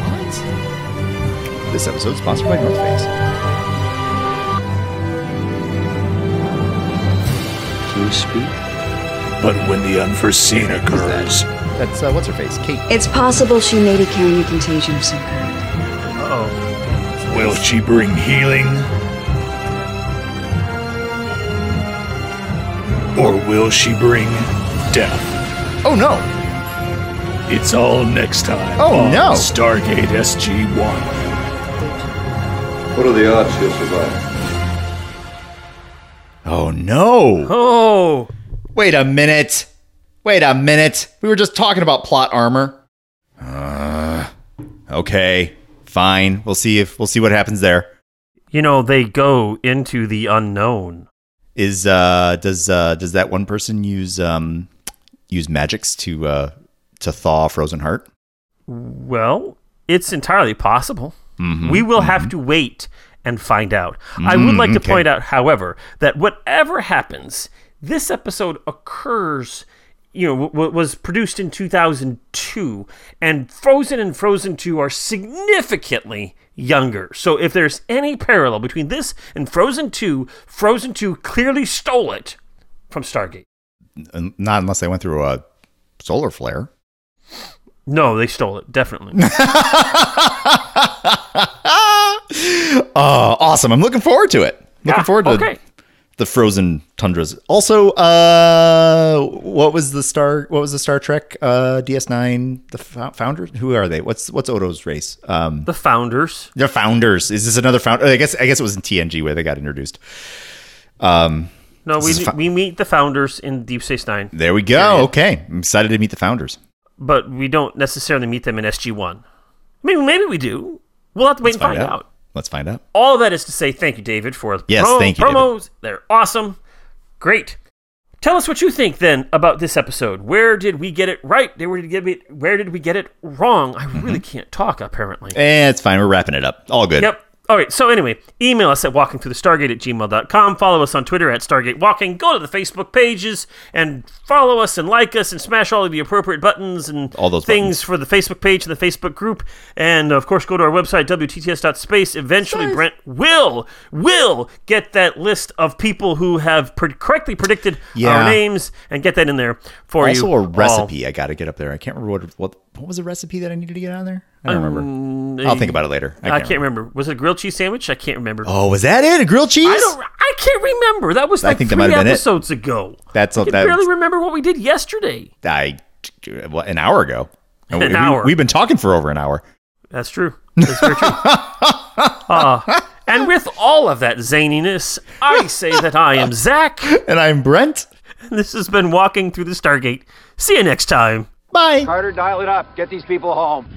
What? This episode is sponsored by North Face. You speak? But when the unforeseen occurs, That's uh, what's her face, Kate. It's possible she may be carrying a contagion of some kind. Uh-oh. will she bring healing? Or will she bring death? Oh no! It's all next time. Oh, on no. Stargate SG 1. What are the odds she'll survive? Oh no! Oh, Wait a minute. Wait a minute. We were just talking about plot armor. Uh, okay, fine. We'll see if we'll see what happens there. you know they go into the unknown. Is uh does uh does that one person use um use magics to uh to thaw frozen heart? Well, it's entirely possible. Mhm, We will have to wait and find out. I would Mm, like to point out, however, that whatever happens, this episode occurs. You know, w- w- was produced in 2002, and Frozen and Frozen 2 are significantly younger. So, if there's any parallel between this and Frozen 2, Frozen 2 clearly stole it from Stargate. Not unless they went through a solar flare. No, they stole it, definitely. [LAUGHS] oh, [LAUGHS] awesome! I'm looking forward to it. Looking Yeah, forward to okay. the frozen tundras. Also, uh, what was the star? What was the Star Trek uh, DS9? The fo- founders? Who are they? What's what's Odo's race? Um, The founders. the founders. Is this another founder? I guess I guess it was in TNG where they got introduced. Um, No, we, fo- we meet the founders in Deep Space Nine. there we go. Okay, I'm excited to meet the founders. but we don't necessarily meet them in SG1. I mean, maybe we do. We'll have to wait Let's and find out. Let's find out. All that is to say, thank you, David, for the Yes, thank you, promos. They're awesome. Great. Tell us what you think then about this episode. Where did we get it right? Where did we get it, where did we get it wrong? I really can't talk, apparently. Eh, it's fine. We're wrapping it up. All good. Yep. All right. So anyway, email us at walkingthroughthestargate at gmail.com. Follow us on Twitter at Stargate Walking. Go to the Facebook pages and follow us and like us and smash all of the appropriate buttons and All those things for the Facebook page and the Facebook group. And of course, go to our website, WTTS.space. Eventually, Brent will, will get that list of people who have pre- correctly predicted Yeah. our names and get that in there for you. Also, a all. recipe I got to get up there. I can't remember what what what was the recipe that I needed to get on there. I don't remember. I'll think about it later. I can't, remember. Was it a grilled cheese sandwich? I can't remember. Oh, was that it? A grilled cheese? I don't. I can't remember. That was I like think that three might have been it. episodes ago. That's I can that- barely remember what we did yesterday. I well, an hour ago. [LAUGHS] An we, hour. We, have been talking for over an hour. That's true. That's very true. [LAUGHS] Uh, and with all of that zaniness, I say that I am Zach. [LAUGHS] And I'm Brent. and This has been walking through the Stargate. See you next time. Bye. Carter, dial it up. Get these people home.